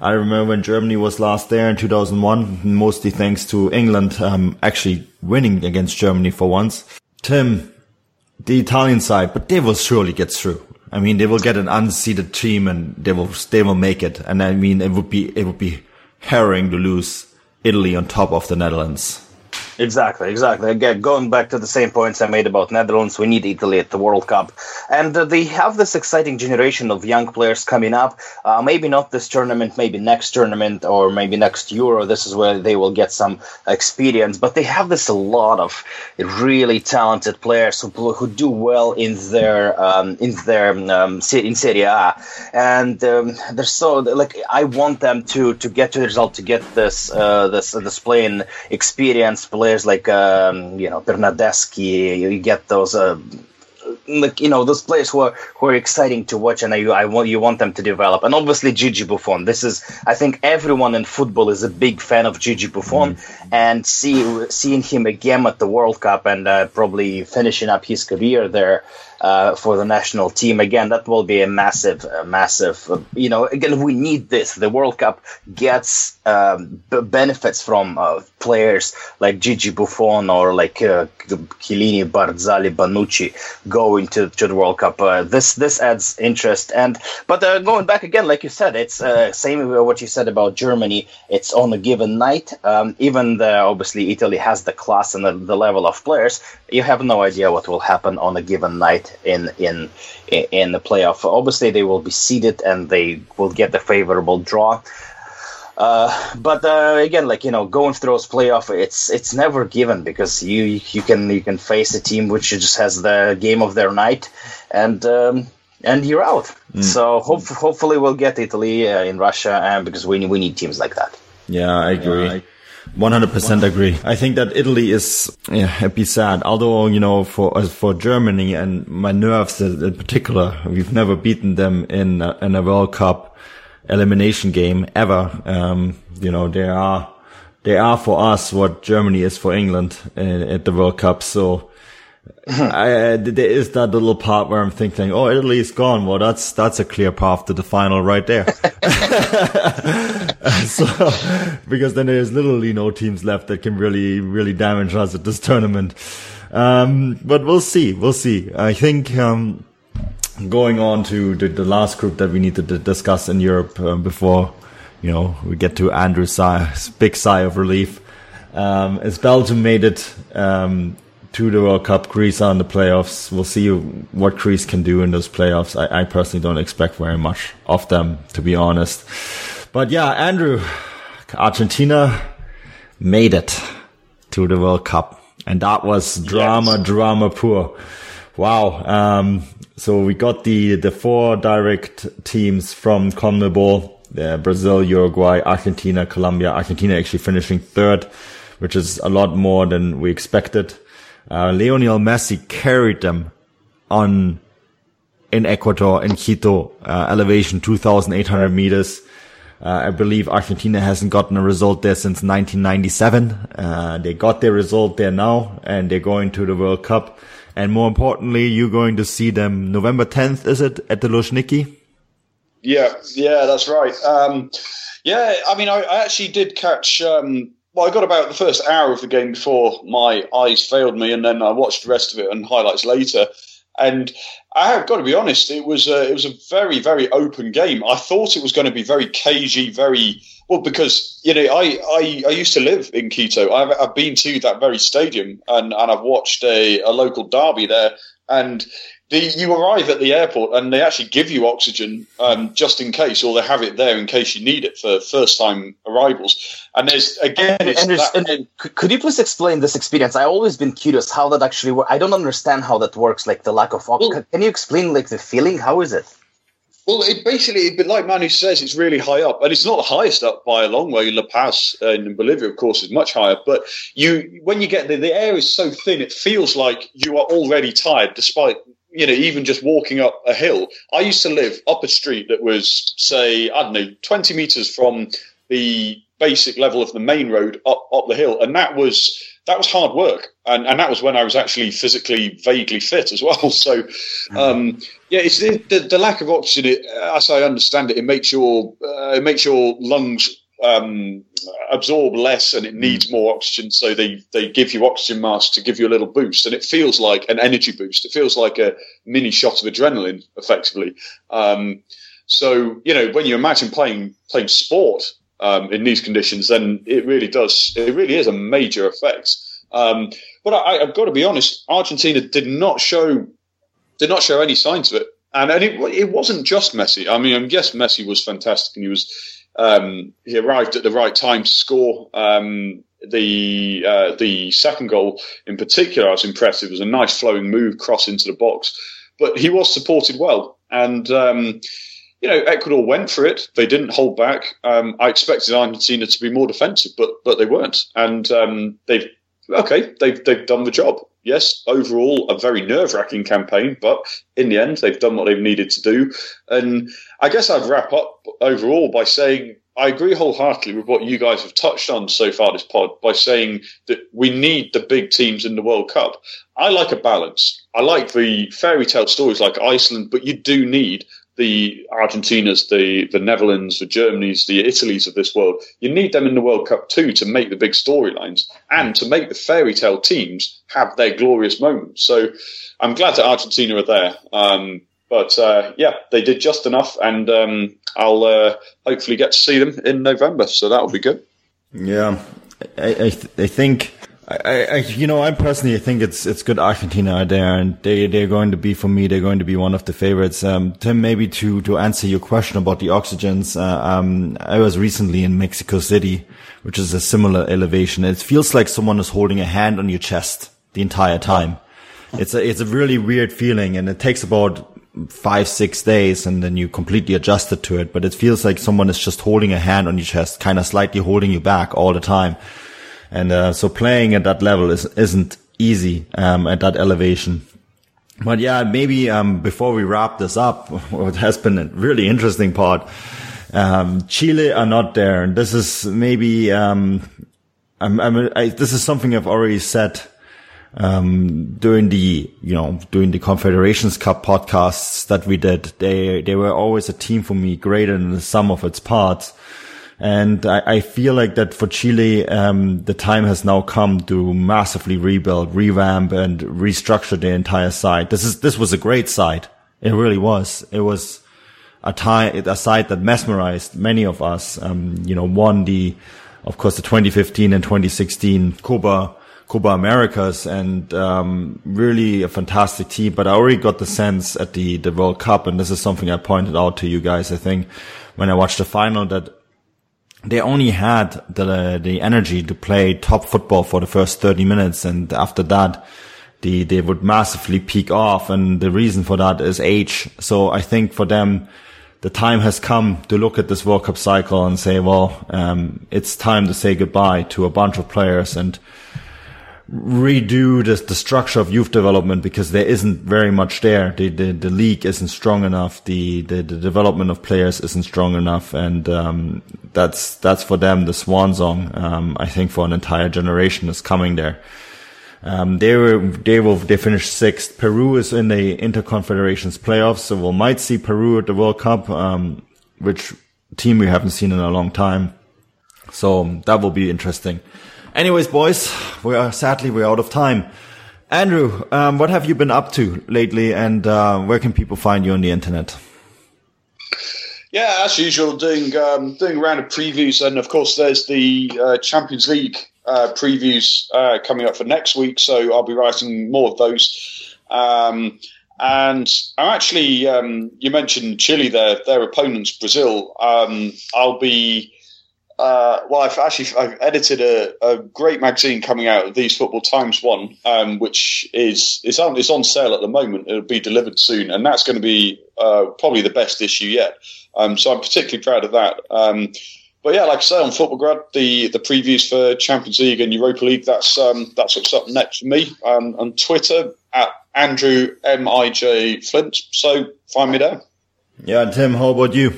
I remember when Germany was last there in 2001, mostly thanks to England um, actually winning against Germany for once. Tim, the Italian side, but they will surely get through. I mean, they will get an unseeded team and they will they will make it. And I mean, it would be it would be harrowing to lose Italy on top of the Netherlands. Exactly, exactly. Again, going back to the same points I made about Netherlands, we need Italy at the World Cup, and uh, they have this exciting generation of young players coming up. Uh, maybe not this tournament, maybe next tournament, or maybe next Euro. This is where they will get some experience. But they have this a lot of really talented players who who do well in their um, in their um, in Serie A, and um, they're so like I want them to to get to the result to get this uh, this this playing experience play players like um, you know Bernardeschi. You get those. Uh, like you know those players who are who are exciting to watch and I, I want you want them to develop and obviously Gigi Buffon this is I think everyone in football is a big fan of Gigi Buffon mm-hmm. and see seeing him again at the World Cup and uh, probably finishing up his career there uh, for the national team. Again, that will be a massive, massive. Uh, you know, again, we need this. The World Cup gets um, b- benefits from uh, players like Gigi Buffon or like uh, Chiellini, Barzagli, Bonucci going to, to the World Cup. Uh, this this adds interest. And but uh, going back again, like you said, it's uh, same what you said about Germany. It's on a given night. Um, even the obviously Italy has the class and the, the level of players. You have no idea what will happen on a given night in in in the playoff. Obviously, they will be seeded and they will get the favorable draw. Uh, but uh, again, like you know, going through those playoff, it's it's never given because you you can you can face a team which just has the game of their night, and um, and you're out. Mm. So hope, hopefully we'll get Italy uh, in Russia, and because we we need teams like that. Yeah, I agree. Yeah, I- 100% agree. I think that Italy is yeah, a bit sad. Although, you know, for uh, for Germany and my nerves in particular, we've never beaten them in a, in a World Cup elimination game ever. Um, you know, they are they are for us what Germany is for England uh, at the World Cup. So I, there is that little part where I'm thinking, oh, Italy is gone. Well, that's, that's a clear path to the final right there. so, because then there's literally no teams left that can really, really damage us at this tournament. Um, but we'll see. We'll see. I think, um, going on to the, the, last group that we need to discuss in Europe uh, before, you know, we get to Andrew's sigh, big sigh of relief. Um, as Belgium made it, um, to the World Cup, Greece are in the playoffs. We'll see what Greece can do in those playoffs. I, I personally don't expect very much of them, to be honest. But yeah, Andrew, Argentina made it to the World Cup. And that was drama, yes. drama poor. Wow. Um, so we got the, the four direct teams from CONMEBOL, uh, Brazil, Uruguay, Argentina, Colombia. Argentina actually finishing third, which is a lot more than we expected. Uh, Lionel Messi carried them on in Ecuador in Quito, uh, elevation 2,800 meters. Uh, I believe Argentina hasn't gotten a result there since 1997. Uh, they got their result there now, and they're going to the World Cup. And more importantly, you're going to see them November 10th, is it, at the Luzhniki? Yeah, yeah, that's right. Um, yeah, I mean, I, I actually did catch um, well, I got about the first hour of the game before my eyes failed me, and then I watched the rest of it and highlights later. And I have got to be honest, it was a, it was a very very open game. I thought it was going to be very cagey, very well because you know I, I, I used to live in Quito. I've, I've been to that very stadium and, and I've watched a, a local derby there, and the, you arrive at the airport and they actually give you oxygen um, just in case, or they have it there in case you need it for first time arrivals. And there's again, and, and, that, and, could you please explain this experience? I've always been curious how that actually works. I don't understand how that works, like the lack of oxygen. Well, Can you explain like the feeling? How is it? Well, it basically, like Manu says, it's really high up, and it's not the highest up by a long way. La Paz in Bolivia, of course, is much higher. But you, when you get there, the air is so thin; it feels like you are already tired, despite you know, even just walking up a hill. I used to live up a street that was, say, I don't know, 20 meters from the basic level of the main road up, up the hill. And that was, that was hard work. And, and that was when I was actually physically vaguely fit as well. So, um, yeah, it's the, the, the, lack of oxygen, it, as I understand it, it makes your, uh, it makes your lungs um, absorb less and it hmm. needs more oxygen. So they, they give you oxygen masks to give you a little boost. And it feels like an energy boost. It feels like a mini shot of adrenaline, effectively. Um, so, you know, when you imagine playing, playing sport, um, in these conditions, then it really does, it really is a major effect. Um, but I, have got to be honest, Argentina did not show, did not show any signs of it. And, and it, it wasn't just Messi. I mean, I yes, Messi was fantastic and he was, um, he arrived at the right time to score. Um, the uh, the second goal in particular, I was impressed. It was a nice flowing move, cross into the box, but he was supported well, and um, you know Ecuador went for it. They didn't hold back. Um, I expected Argentina to be more defensive, but but they weren't, and um, they've okay, they've they've done the job yes, overall a very nerve wracking campaign, but in the end they've done what they've needed to do. And I guess I'd wrap up overall by saying I agree wholeheartedly with what you guys have touched on so far this pod by saying that we need the big teams in the World Cup. I like a balance. I like the fairy tale stories like Iceland, but you do need the Argentinas, the, the Netherlands, the Germanys, the Italies of this world. You need them in the World Cup too to make the big storylines and to make the fairy tale teams have their glorious moments. So I'm glad that Argentina are there. Um, but uh, yeah, they did just enough, and um, I'll uh, hopefully get to see them in November. So that'll be good. Yeah, I, I, th- I think I, I, you know, I personally think it's it's good Argentina are there, and they they're going to be for me. They're going to be one of the favorites. Um, Tim, maybe to to answer your question about the oxygens. Uh, um, I was recently in Mexico City, which is a similar elevation. It feels like someone is holding a hand on your chest the entire time. It's a it's a really weird feeling, and it takes about five six days, and then you completely adjusted to it. But it feels like someone is just holding a hand on your chest, kind of slightly holding you back all the time. And uh, so playing at that level is, isn't easy um, at that elevation. But yeah, maybe um, before we wrap this up, what has been a really interesting part, um, Chile are not there, and this is maybe um, I'm, I'm, I, this is something I've already said um, during the, you know, during the Confederations Cup podcasts that we did, they, they were always a team for me greater than the sum of its parts. And I, I feel like that for Chile, um, the time has now come to massively rebuild, revamp and restructure the entire side. This is, this was a great side. It really was. It was a time, a side that mesmerized many of us. Um, you know, won the, of course, the 2015 and 2016 Copa Copa Americas and um, really a fantastic team. But I already got the sense at the, the World Cup, and this is something I pointed out to you guys, I think, when I watched the final that they only had the, the energy to play top football for the first 30 minutes. And after that, the, they would massively peak off. And the reason for that is age. So I think for them, the time has come to look at this World Cup cycle and say, well, um, it's time to say goodbye to a bunch of players and redo the, the structure of youth development because there isn't very much there. The, the, the league isn't strong enough. The, the, the development of players isn't strong enough. And, um, that's, that's for them the swan song. Um, I think for an entire generation is coming there. Um, they were, they will, they finished sixth. Peru is in the interconfederations playoffs. So we might see Peru at the World Cup, um, which team we haven't seen in a long time. So that will be interesting. Anyways, boys, we are sadly we're out of time. Andrew, um, what have you been up to lately, and uh, where can people find you on the internet? Yeah, as usual, doing um, doing a round of previews, and of course, there's the uh, Champions League uh, previews uh, coming up for next week. So I'll be writing more of those. Um, and I'm actually, um, you mentioned Chile, their their opponents, Brazil. Um, I'll be uh, well, I've actually I've edited a, a, great magazine coming out these football times one, um, which is is on it's on sale at the moment. It'll be delivered soon, and that's going to be uh, probably the best issue yet. Um, so I'm particularly proud of that. Um, but yeah, like I say on Futbolgrad, the the previews for Champions League and Europa League that's um, that's what's up next for me. Um, on Twitter at Andrew M I J Flint. So find me there. Yeah, Tim, how about you?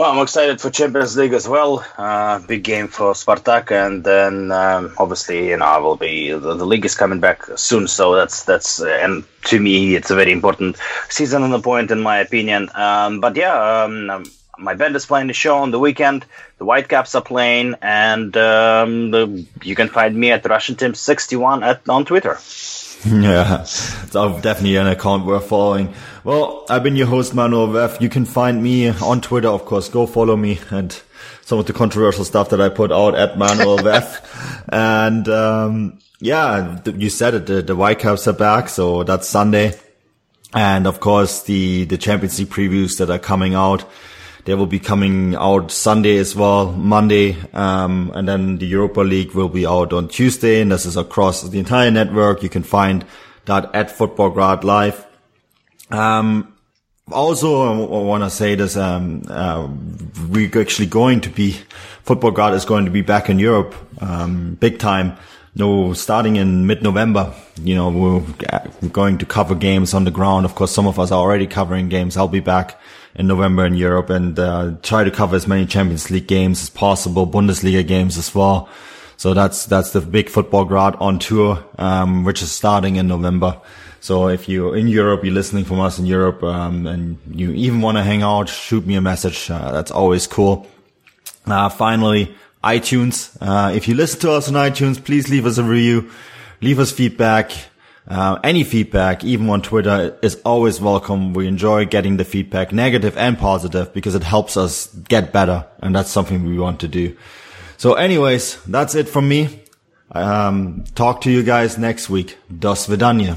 Well, I'm excited for Champions League as well. Uh, big game for Spartak, and then um, obviously, you know, I will be the, the, league is coming back soon, so that's that's uh, and to me, it's a very important season on the point, in my opinion. Um, but yeah, um, um, my band is playing the show on the weekend. The Whitecaps are playing, and um, the, you can find me at Russian Team 61 at on Twitter. Yeah, it's definitely an account worth following. Well, I've been your host, Manuel Veth. You can find me on Twitter, of course. Go follow me and some of the controversial stuff that I put out at Manuel Veth. And, um, yeah, you said it, the, the Whitecaps are back. So that's Sunday. And of course, the, the Champions League previews that are coming out. They will be coming out Sunday as well, Monday, um, and then the Europa League will be out on Tuesday, and this is across the entire network. You can find that at Futbolgrad Live. Um, also, I want to say this, um, uh, we're actually going to be, Futbolgrad is going to be back in Europe, um, big time. No, starting in mid-November, you know, we're going to cover games on the ground. Of course, some of us are already covering games. I'll be back in November in Europe and uh, try to cover as many Champions League games as possible, Bundesliga games as well. So that's that's the big Futbolgrad on tour, um, which is starting in November. So if you're in Europe, you're listening from us in Europe, um, and you even want to hang out, shoot me a message. Uh, that's always cool. Uh, finally, iTunes. Uh, if you listen to us on iTunes, please leave us a review, leave us feedback. Uh, any feedback, even on Twitter, is always welcome. We enjoy getting the feedback, negative and positive, because it helps us get better. And that's something we want to do. So anyways, that's it from me. Um, talk to you guys next week. Do svidaniya.